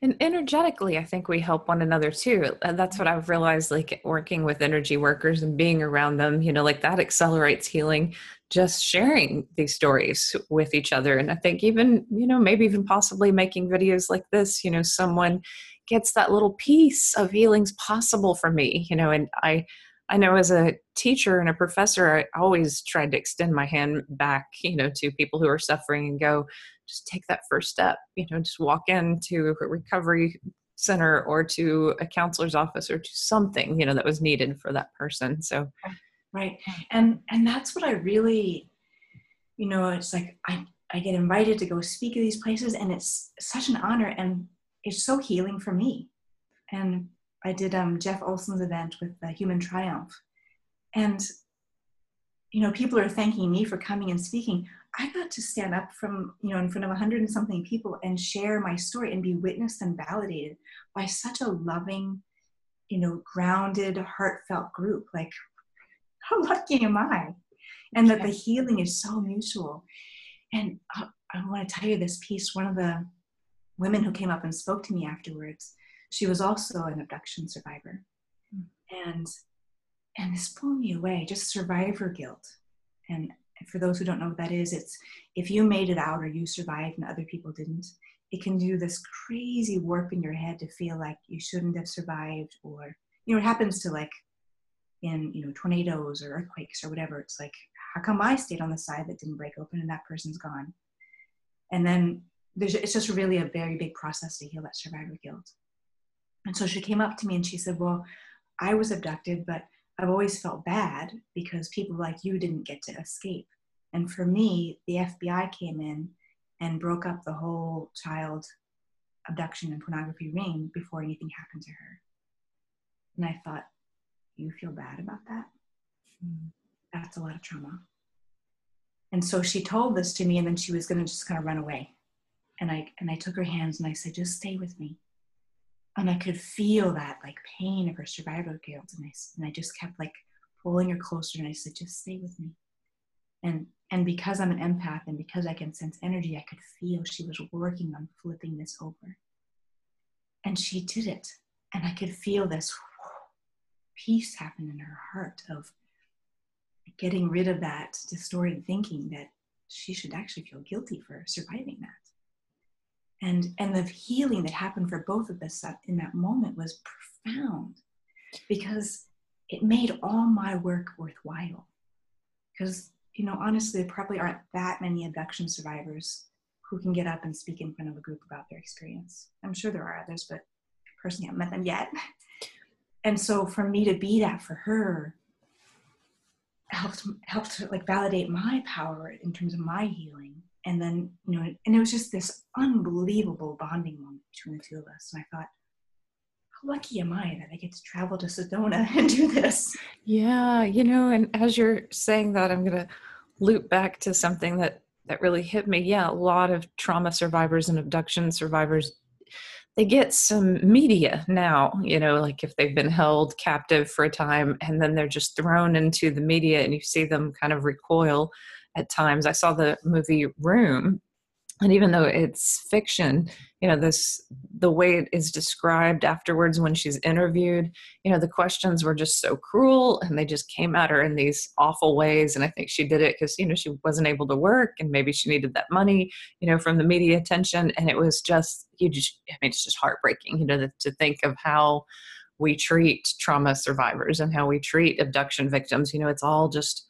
And energetically, I think we help one another too. Uh, that's what I've realized, like working with energy workers and being around them, you know, like that accelerates healing, just sharing these stories with each other. And I think even, you know, maybe even possibly making videos like this, you know, someone gets that little piece of healing's possible for me you know and i i know as a teacher and a professor i always tried to extend my hand back you know to people who are suffering and go just take that first step you know just walk into a recovery center or to a counselor's office or to something you know that was needed for that person. So right. And and that's what i really you know it's like i i get invited to go speak at these places and it's such an honor. And it's so healing for me. And I did um, Jeff Olson's event with the Human Triumph. And, you know, people are thanking me for coming and speaking. I got to stand up from, you know, in front of a hundred and something people and share my story and be witnessed and validated by such a loving, you know, grounded, heartfelt group. Like, how lucky am I? And that the healing is so mutual. And I, I want to tell you this piece. One of the women who came up and spoke to me afterwards, she was also an abduction survivor. Mm. And and this blew me away, just survivor guilt and for those who don't know what that is, it's if you made it out or you survived and other people didn't, it can do this crazy warp in your head to feel like you shouldn't have survived or you know it happens to like in you know tornadoes or earthquakes or whatever it's like how come i stayed on the side that didn't break open and that person's gone and then there's it's just really a very big process to heal that survivor guilt and so she came up to me and she said well i was abducted but i've always felt bad because people like you didn't get to escape and for me the fbi came in and broke up the whole child abduction and pornography ring before anything happened to her. And I thought, you feel bad about that? Hmm. That's a lot of trauma. And so she told this to me, and then she was going to just kind of run away. And I and I took her hands and I said, "Just stay with me." And I could feel that like pain of her survivor guilt, and I and I just kept like pulling her closer, and I said, "Just stay with me." And and because I'm an empath and because I can sense energy, I could feel she was working on flipping this over. And she did it. And I could feel this peace happen in her heart of getting rid of that distorted thinking that she should actually feel guilty for surviving that. And, and the healing that happened for both of us in that moment was profound because it made all my work worthwhile. Because you know, honestly, there probably aren't that many abduction survivors who can get up and speak in front of a group about their experience. I'm sure there are others, but personally, I haven't met them yet. And so for me to be that for her helped helped like validate my power in terms of my healing. And then, you know, and it was just this unbelievable bonding moment between the two of us. And I thought, how lucky am I that I get to travel to Sedona and do this? Yeah, you know, and as you're saying that, I'm gonna loop back to something that that really hit me. Yeah, a lot of trauma survivors and abduction survivors they get some media now, you know, like if they've been held captive for a time and then they're just thrown into the media and you see them kind of recoil at times. I saw the movie Room and even though it's fiction you know this the way it is described afterwards when she's interviewed you know the questions were just so cruel and they just came at her in these awful ways and i think she did it because you know she wasn't able to work and maybe she needed that money you know from the media attention and it was just you just i mean it's just heartbreaking you know to, to think of how we treat trauma survivors and how we treat abduction victims you know it's all just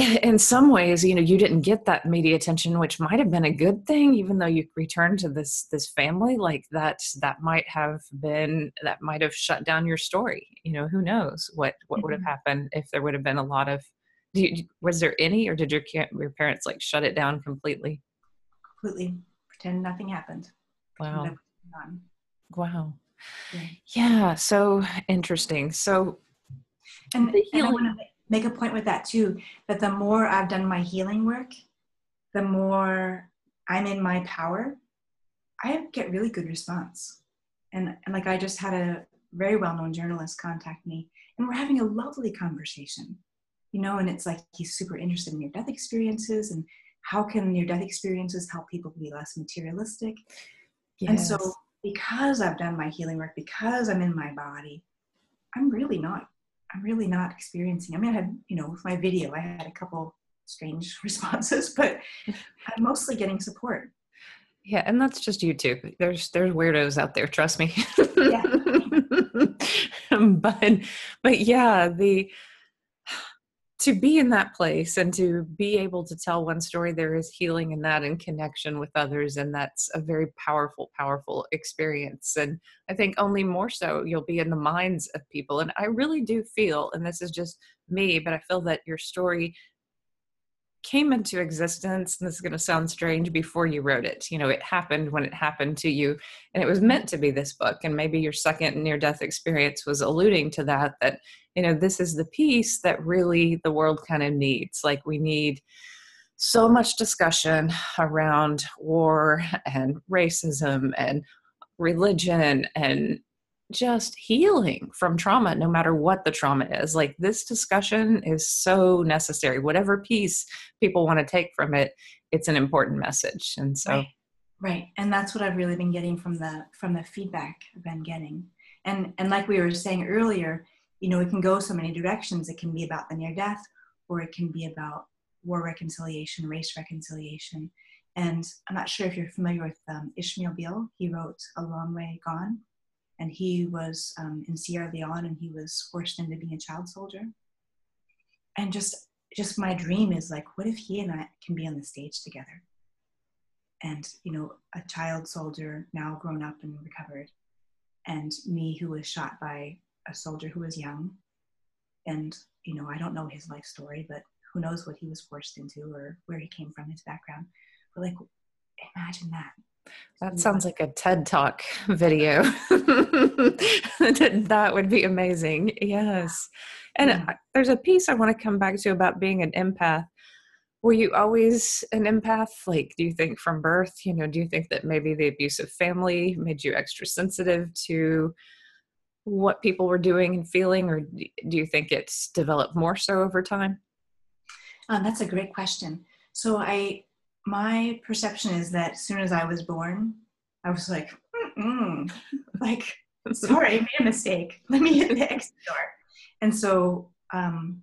in some ways you know you didn't get that media attention which might have been a good thing even though you returned to this this family like that that might have been that might have shut down your story you know who knows what what mm-hmm. would have mm-hmm. happened if there would have been a lot of you, was there any or did your your parents like shut it down completely completely pretend nothing happened wow wow yeah. yeah so interesting so and, the healing and make a point with that too that the more I've done my healing work, the more I'm in my power, I get really good response. And, and like I just had a very well known journalist contact me, and we're having a lovely conversation, you know, and it's like he's super interested in your death experiences and how can your death experiences help people be less materialistic. Yes. And so, because I've done my healing work, because I'm in my body, I'm really not I'm really not experiencing. I mean, I had, you know, with my video, I had a couple strange responses, but I'm mostly getting support. Yeah, and that's just YouTube. There's there's weirdos out there, trust me. Yeah. but but yeah, the to be in that place and to be able to tell one story there is healing in that and connection with others and that's a very powerful powerful experience. And i think only more so you'll be in the minds of people. And i really do feel and this is just me but i feel that your story came into existence and this is going to sound strange before you wrote it. You know it happened when it happened to you and it was meant to be this book. And maybe your second near death experience was alluding to that that you know this is the piece that really the world kind of needs like we need so much discussion around war and racism and religion and just healing from trauma, no matter what the trauma is. Like this discussion is so necessary. Whatever piece people want to take from it, it's an important message. And so right. right. And that's what I've really been getting from the from the feedback I've been getting. And and like we were saying earlier, you know, it can go so many directions. It can be about the near death, or it can be about war reconciliation, race reconciliation. And I'm not sure if you're familiar with um, Ishmael Beah. He wrote A Long Way Gone, and he was um, in Sierra Leone and he was forced into being a child soldier. And just, just my dream is like, what if he and I can be on the stage together? And you know, a child soldier now grown up and recovered, and me who was shot by a soldier who was young, and you know, I don't know his life story, but who knows what he was forced into or where he came from, his background. But like, imagine that. That mm. sounds like a TED Talk video. that would be amazing. Yes. And yeah. there's a piece I want to come back to about being an empath. Were you always an empath? Like, do you think from birth, you know, do you think that maybe the abusive family made you extra sensitive to what people were doing and feeling, or do you think it's developed more so over time? Um, that's a great question. So I, my perception is that as soon as I was born, I was like, like, sorry, I made a mistake. Let me hit the exit door. And so um,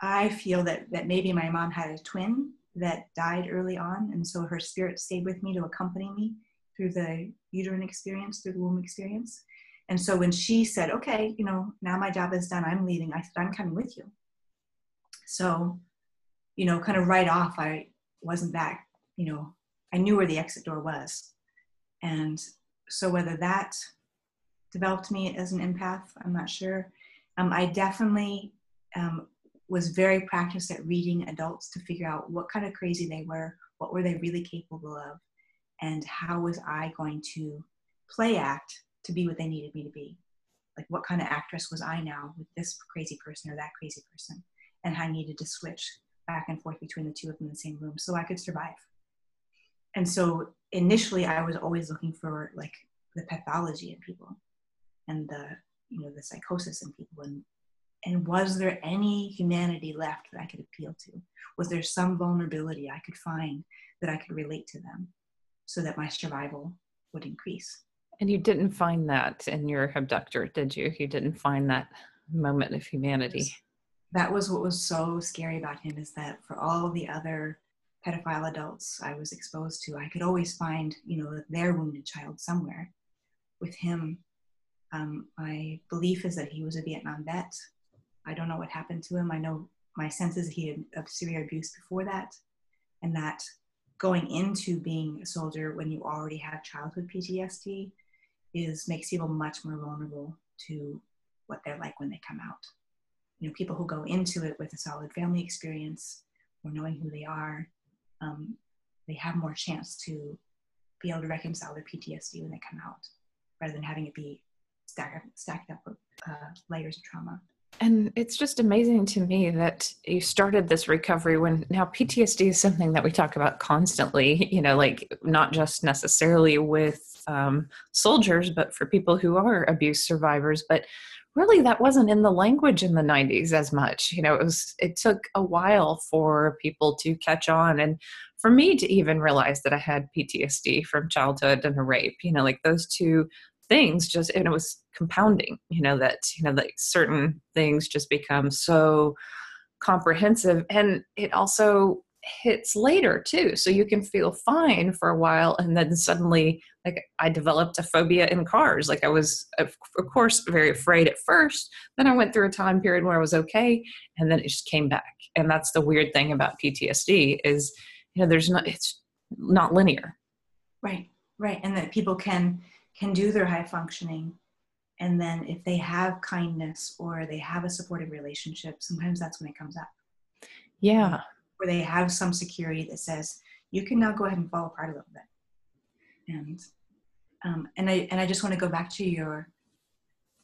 I feel that that maybe my mom had a twin that died early on, and so her spirit stayed with me to accompany me through the uterine experience, through the womb experience. And so when she said, okay, you know, now my job is done, I'm leaving, I said, I'm coming with you. So, you know, kind of right off, I wasn't that, you know, I knew where the exit door was. And so whether that developed me as an empath, I'm not sure. Um, I definitely um, was very practiced at reading adults to figure out what kind of crazy they were, what were they really capable of, and how was I going to play act to be what they needed me to be. Like, what kind of actress was I now with this crazy person or that crazy person? And I needed to switch back and forth between the two of them in the same room so I could survive. And so initially, I was always looking for like the pathology in people and the you know the psychosis in people and and was there any humanity left that I could appeal to? Was there some vulnerability I could find that I could relate to them so that my survival would increase? And you didn't find that in your abductor, did you? You didn't find that moment of humanity. That was what was so scary about him is that for all the other pedophile adults I was exposed to, I could always find, you know, their wounded child somewhere. With him, um, my belief is that he was a Vietnam vet. I don't know what happened to him. I know my sense is he had severe abuse before that, and that going into being a soldier when you already have childhood PTSD is makes people much more vulnerable to what they're like when they come out. You know, people who go into it with a solid family experience or knowing who they are, um, they have more chance to be able to reconcile their PTSD when they come out, rather than having it be stacked up, stacked up with uh, layers of trauma. And it's just amazing to me that you started this recovery when now PTSD is something that we talk about constantly, you know, like not just necessarily with um, soldiers, but for people who are abuse survivors. But really, that wasn't in the language in the 90s as much. You know, it was, it took a while for people to catch on and for me to even realize that I had PTSD from childhood and a rape, you know, like those two things just and it was compounding you know that you know like certain things just become so comprehensive and it also hits later too. So you can feel fine for a while and then suddenly like i developed a phobia in cars. Like i was of course very afraid at first. Then i went through a time period where i was okay and then it just came back. And that's the weird thing about ptsd is you know there's not it's not linear. Right. Right. And that people can can do their high functioning. And then if they have kindness or they have a supportive relationship sometimes that's when it comes up. Yeah. Where they have some security that says you can now go ahead and fall apart a little bit. And um, and i and i just want to go back to your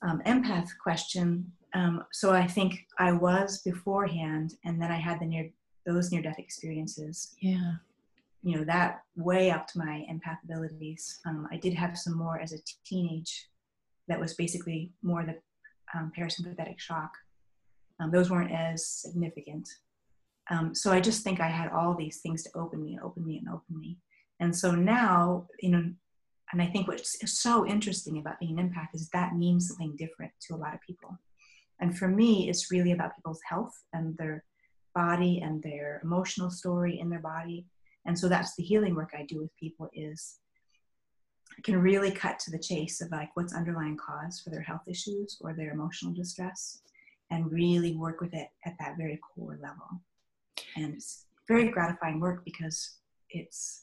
um, empath question. Um, so i think i was beforehand and then i had the near those near death experiences. Yeah you know that way up to my empath abilities um, i did have some more as a teenage that was basically more the um, parasympathetic shock. Um, those weren't as significant. Um, so i just think i had all these things to open me and open me and open me. And so now you know and i think what's so interesting about being an empath is that means something different to a lot of people. And for me it's really about people's health and their body and their emotional story in their body. And so that's the healing work I do with people is I can really cut to the chase of like what's underlying cause for their health issues or their emotional distress and really work with it at that very core level. And it's very gratifying work because it's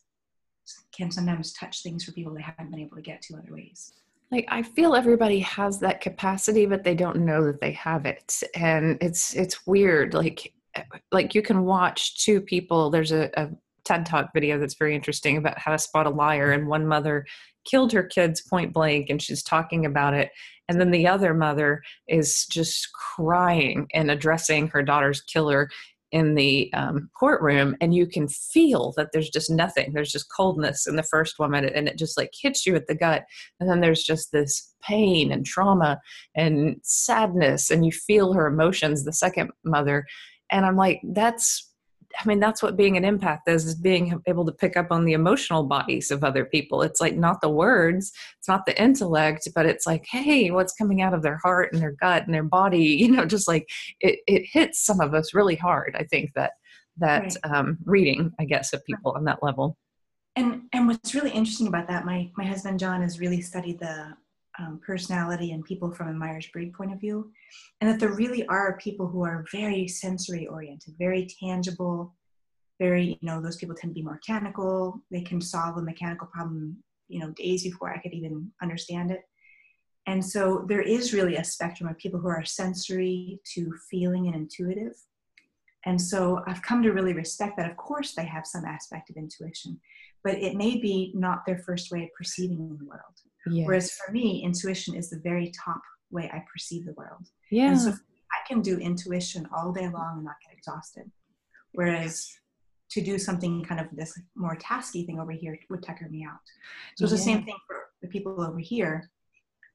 can sometimes touch things for people they haven't been able to get to other ways. Like i feel everybody has that capacity but they don't know that they have it. And it's it's weird. Like like you can watch two people. There's a, a ted talk video that's very interesting about how to spot a liar and one mother killed her kids point blank and she's talking about it and then the other mother is just crying and addressing her daughter's killer in the um, courtroom and you can feel that there's just nothing. There's just coldness in the first woman and it just like hits you at the gut. And then there's just this pain and trauma and sadness and you feel her emotions the second mother. And i'm like that's I mean, that's what being an empath is, is being able to pick up on the emotional bodies of other people. It's like not the words, it's not the intellect, but it's like, hey, what's coming out of their heart and their gut and their body, you know, just like it, it hits some of us really hard. I think that, that right. um, reading, I guess, of people on that level. And, and what's really interesting about that, my, my husband, John, has really studied the um, personality and people from a Myers-Briggs point of view, and that there really are people who are very sensory oriented, very tangible, very you know those people tend to be more mechanical. They can solve a mechanical problem you know days before I could even understand it. And so there is really a spectrum of people who are sensory to feeling and intuitive. And so I've come to really respect that. Of course, they have some aspect of intuition, but it may be not their first way of perceiving the world. Yes. Whereas for me, intuition is the very top way I perceive the world. Yeah. And so I can do intuition all day long and not get exhausted. Whereas to do something kind of this more tasky thing over here would tucker me out. So it's yeah. the same thing for the people over here.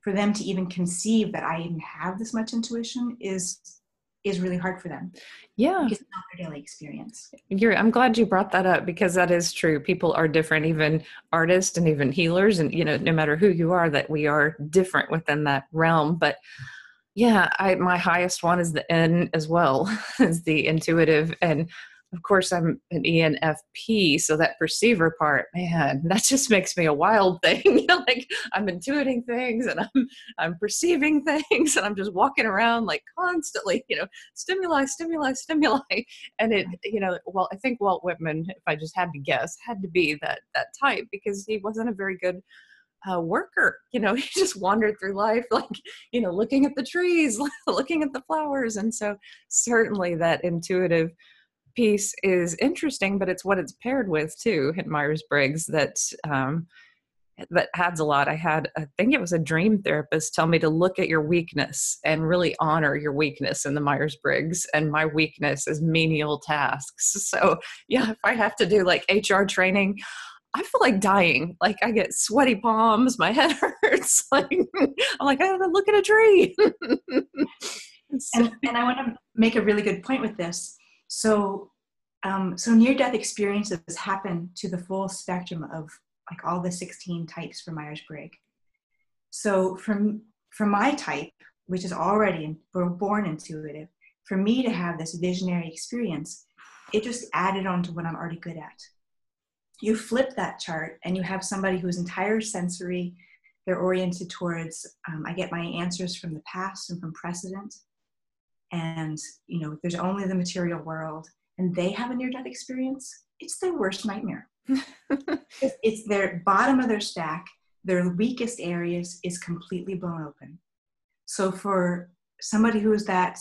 For them to even conceive that I even have this much intuition is is really hard for them. Yeah. Because it's not their daily experience. You're, I'm glad you brought that up because that is true. People are different, even artists and even healers. And, you know, no matter who you are, that we are different within that realm. But yeah, I, my highest one is the N as well, is the intuitive. And of course i'm an enfp so that perceiver part man that just makes me a wild thing you know like i'm intuiting things and i'm i'm perceiving things and i'm just walking around like constantly you know stimuli stimuli stimuli and it you know well i think walt whitman if i just had to guess had to be that that type because he wasn't a very good uh, worker. You know, he just wandered through life, like, you know, looking at the trees, looking at the flowers. And so, certainly, that intuitive piece is interesting, but it's what it's paired with too in Myers Briggs that um, that adds a lot. I had, I think it was a dream therapist tell me to look at your weakness and really honor your weakness in the Myers Briggs. And my weakness is menial tasks. So, yeah, if I have to do like HR training, I feel like dying. Like I get sweaty palms, my head hurts. like I'm like, I gotta look at a tree. and, and I want to make a really good point with this. So, um, so near-death experiences happen to the full spectrum of like all the 16 types for Myers-Briggs. So from for my type, which is already born intuitive, for me to have this visionary experience, it just added on to what I'm already good at. You flip that chart and you have somebody whose entire sensory, they're oriented towards, um, I get my answers from the past and from precedent and you know there's only the material world and they have a near death experience it's their worst nightmare. It's, it's their bottom of their stack their weakest areas is completely blown open. So for somebody who is that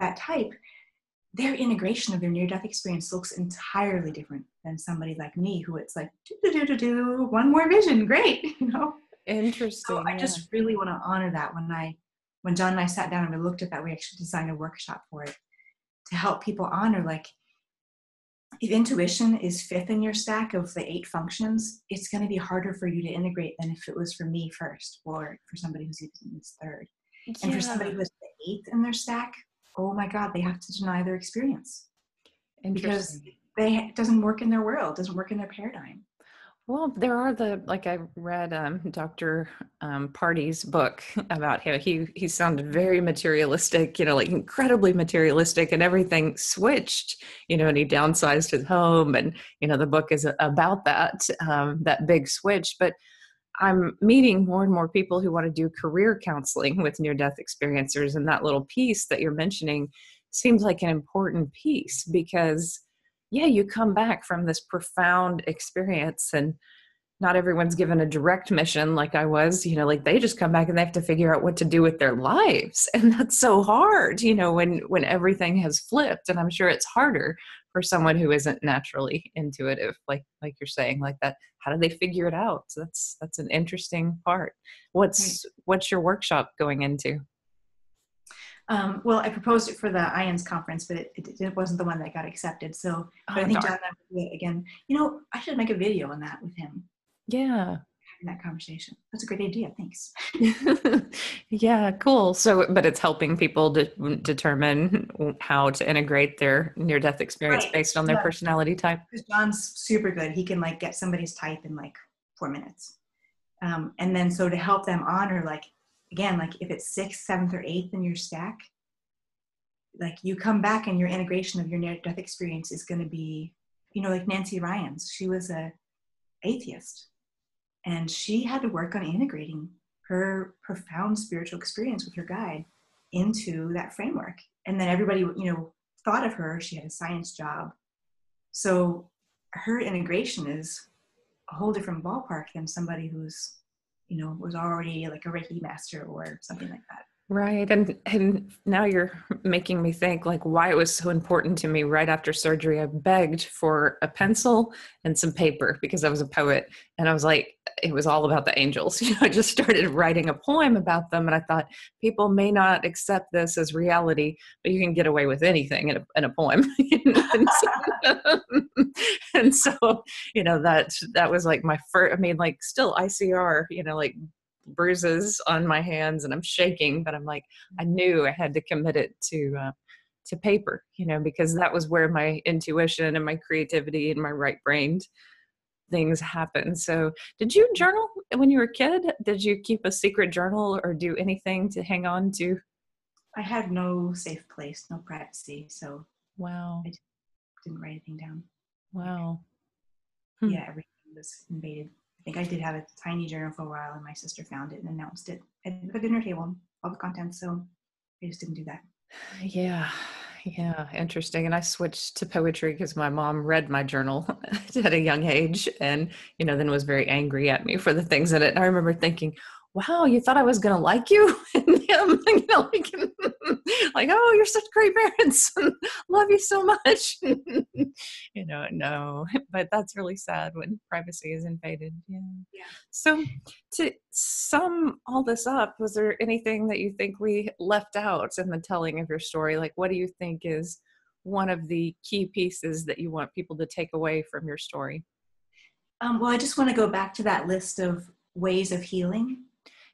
that type their integration of their near death experience looks entirely different than somebody like me who it's like do do do do one more vision great you know? Interesting so i just really want to honor that when i when John and I sat down and we looked at that, we actually designed a workshop for it to help people honor like if intuition is fifth in your stack of the eight functions, it's going to be harder for you to integrate than if it was for me first or for somebody who's using this third. Yeah. And for somebody who's the eighth in their stack, oh my God, they have to deny their experience And because they it doesn't work in their world, doesn't work in their paradigm. Well, there are the like I read um, Dr. Um, Party's book about him. He he sounded very materialistic, you know, like incredibly materialistic, and everything switched, you know, and he downsized his home, and you know, the book is about that um, that big switch. But I'm meeting more and more people who want to do career counseling with near death experiencers, and that little piece that you're mentioning seems like an important piece because yeah, you come back from this profound experience and not everyone's given a direct mission like I was, you know, like they just come back and they have to figure out what to do with their lives. And that's so hard, you know, when when everything has flipped. And I'm sure it's harder for someone who isn't naturally intuitive, like like you're saying, like that. How do they figure it out? So that's that's an interesting part. What's what's your workshop going into? Um, well, I proposed it for the IANDS conference, but it, it, it, wasn't the one that got accepted. So, oh, I think darn. John and I will do it again. You know, I should make a video on that with him. Yeah. Having that conversation. That's a great idea. Thanks. yeah, cool. So, but it's helping people to determine how to integrate their near death experience right. based on their yeah. personality type. Because John's super good. He can like get somebody's type in like four minutes. Um, and then so to help them honor like again, like if it's sixth, seventh, or eighth in your stack, like you come back and your integration of your near death experience is going to be, you know, like Nancy Rynes. She was a atheist, and she had to work on integrating her profound spiritual experience with her guide into that framework. And then everybody, you know, thought of her. She had a science job, so her integration is a whole different ballpark than somebody who's you know was already like a reiki master or something like that Right. And and now you're making me think like why it was so important to me right after surgery. I begged for a pencil and some paper because I was a poet and I was like it was all about the angels. You know, I just started writing a poem about them and I thought people may not accept this as reality, but you can get away with anything in a, in a poem. and, so, and so, you know, that that was like my first I mean like still ICR, you know, like bruises on my hands and I'm shaking, but I'm like, I knew I had to commit it to uh, to paper, you know, because that was where my intuition and my creativity and my right brained things happen. So, did you journal when you were a kid? Did you keep a secret journal or do anything to hang on to? I had no safe place, no privacy, so wow, I didn't write anything down. Wow. Hmm. Yeah, everything was invaded think I did have a tiny journal for a while, and my sister found it and announced it at the dinner table, all the contents. So I just didn't do that. Yeah, yeah, interesting. And I switched to poetry because my mom read my journal at a young age, and you know, then was very angry at me for the things in it. And I remember thinking, wow, you thought I was going to like you? and him, you know, like, like, oh, you're such great parents. Love you so much. you know, no, but that's really sad when privacy is invaded. Yeah. yeah. So to sum all this up, was there anything that you think we left out in the telling of your story? Like, what do you think is one of the key pieces that you want people to take away from your story? Um, well, I just want to go back to that list of ways of healing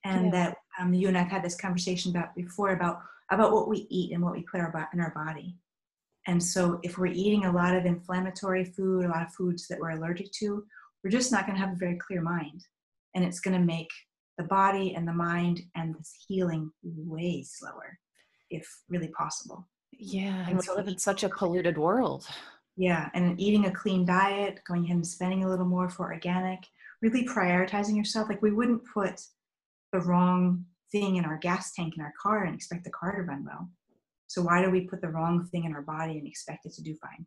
and yeah. that um, you and I've had this conversation about before about about what we eat and what we put our, in our body. And so, if we're eating a lot of inflammatory food, a lot of foods that we're allergic to, we're just not going to have a very clear mind, and it's going to make the body and the mind and this healing way slower, if really possible. Yeah, and we live in such a polluted world. Yeah, and eating a clean diet, going ahead and spending a little more for organic, really prioritizing yourself. Like we wouldn't put the wrong thing in our gas tank in our car and expect the car to run well. So why do we put the wrong thing in our body and expect it to do fine?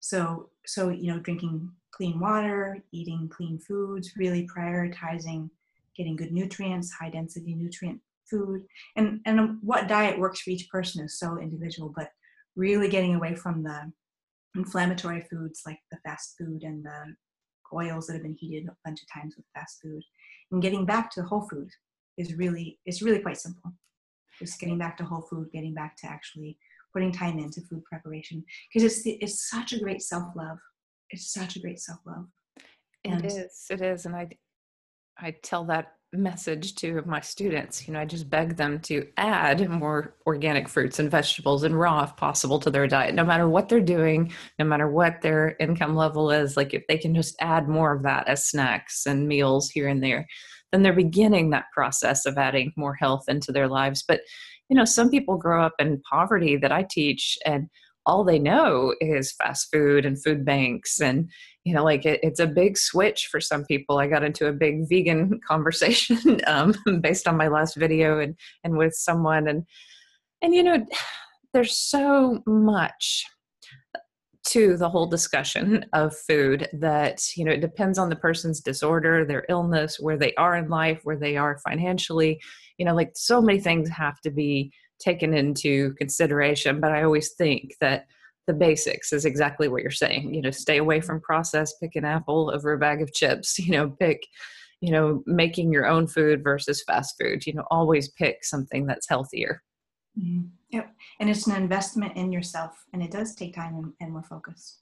So so you know, drinking clean water, eating clean foods, really prioritizing getting good nutrients, high density nutrient food. And and what diet works for each person is so individual, but really getting away from the inflammatory foods like the fast food and the oils that have been heated a bunch of times with fast food and getting back to whole food is really it's really quite simple. Just getting back to whole food getting back to actually putting time into food preparation. Because it's it's such a great self-love. It's such a great self-love. And it is it is. And i i tell that message to my students. You know, I just beg them to add more organic fruits and vegetables and raw if possible to their diet, no matter what they're doing, no matter what their income level is. Like if they can just add more of that as snacks and meals here and there, then they're beginning that process of adding more health into their lives. But, you know, some people grow up in poverty that I teach and all they know is fast food and food banks and you know like it, it's a big switch for some people. I got into a big vegan conversation um, based on my last video and and with someone and and you know there's so much to the whole discussion of food that you know it depends on the person's disorder their illness where they are in life where they are financially. You know like so many things have to be taken into consideration but i always think that the basics is exactly what you're saying you know stay away from processed pick an apple over a bag of chips you know pick you know making your own food versus fast food you know always pick something that's healthier. Mm-hmm. yep. And it's an investment in yourself and it does take time and, and more focus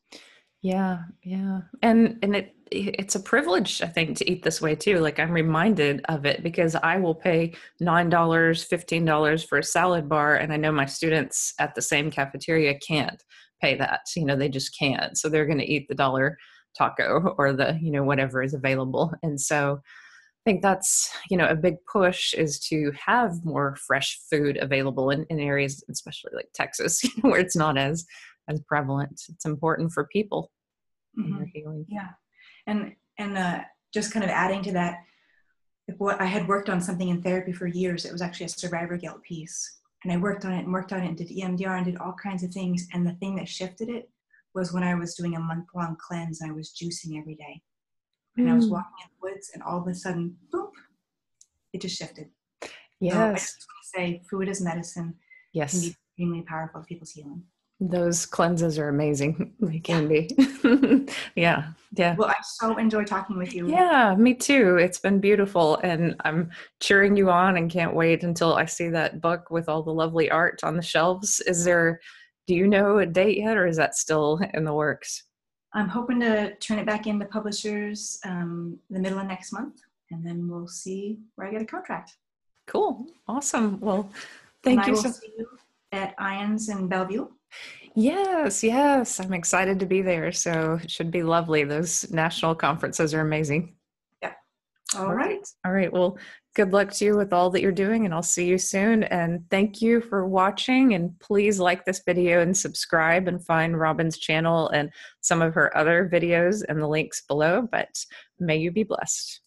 yeah yeah. And and it it's a privilege i think to eat this way too like i'm reminded of it because i will pay nine dollars fifteen dollars for a salad bar and i know my students at the same cafeteria can't pay that you know they just can't. So they're going to eat the dollar taco or the you know whatever is available. And so i think that's you know a big push is to have more fresh food available in, in areas especially like texas where it's not as as prevalent it's important for people mm-hmm. yeah and and uh, just kind of adding to that what i had worked on something in therapy for years it was actually a survivor guilt piece and I worked on it and worked on it and did EMDR and did all kinds of things. And the thing that shifted it was when I was doing a month long cleanse and I was juicing every day. And mm. I was hmm. walking in the woods and all of a sudden, boom, it just shifted. Yes. So I just want to say food is medicine. Yes. Can be extremely powerful for people's healing. Those cleanses are amazing. They can be. yeah. Yeah. Well, I so enjoy talking with you. Yeah, me too. It's been beautiful. And I'm cheering you on and can't wait until I see that book with all the lovely art on the shelves. Is there, do you know a date yet or is that still in the works? I'm hoping to turn it back into publishers um, the middle of next month. And then we'll see where I get a contract. Cool. Awesome. Well, thank you so you at IANDS in Bellevue. Yes, yes. I'm excited to be there. So it should be lovely. Those national conferences are amazing. Yeah. All right. All right. Well, good luck to you with all that you're doing, and I'll see you soon. And thank you for watching. And please like this video and subscribe and find Robin's channel and some of her other videos and the links below. But may you be blessed.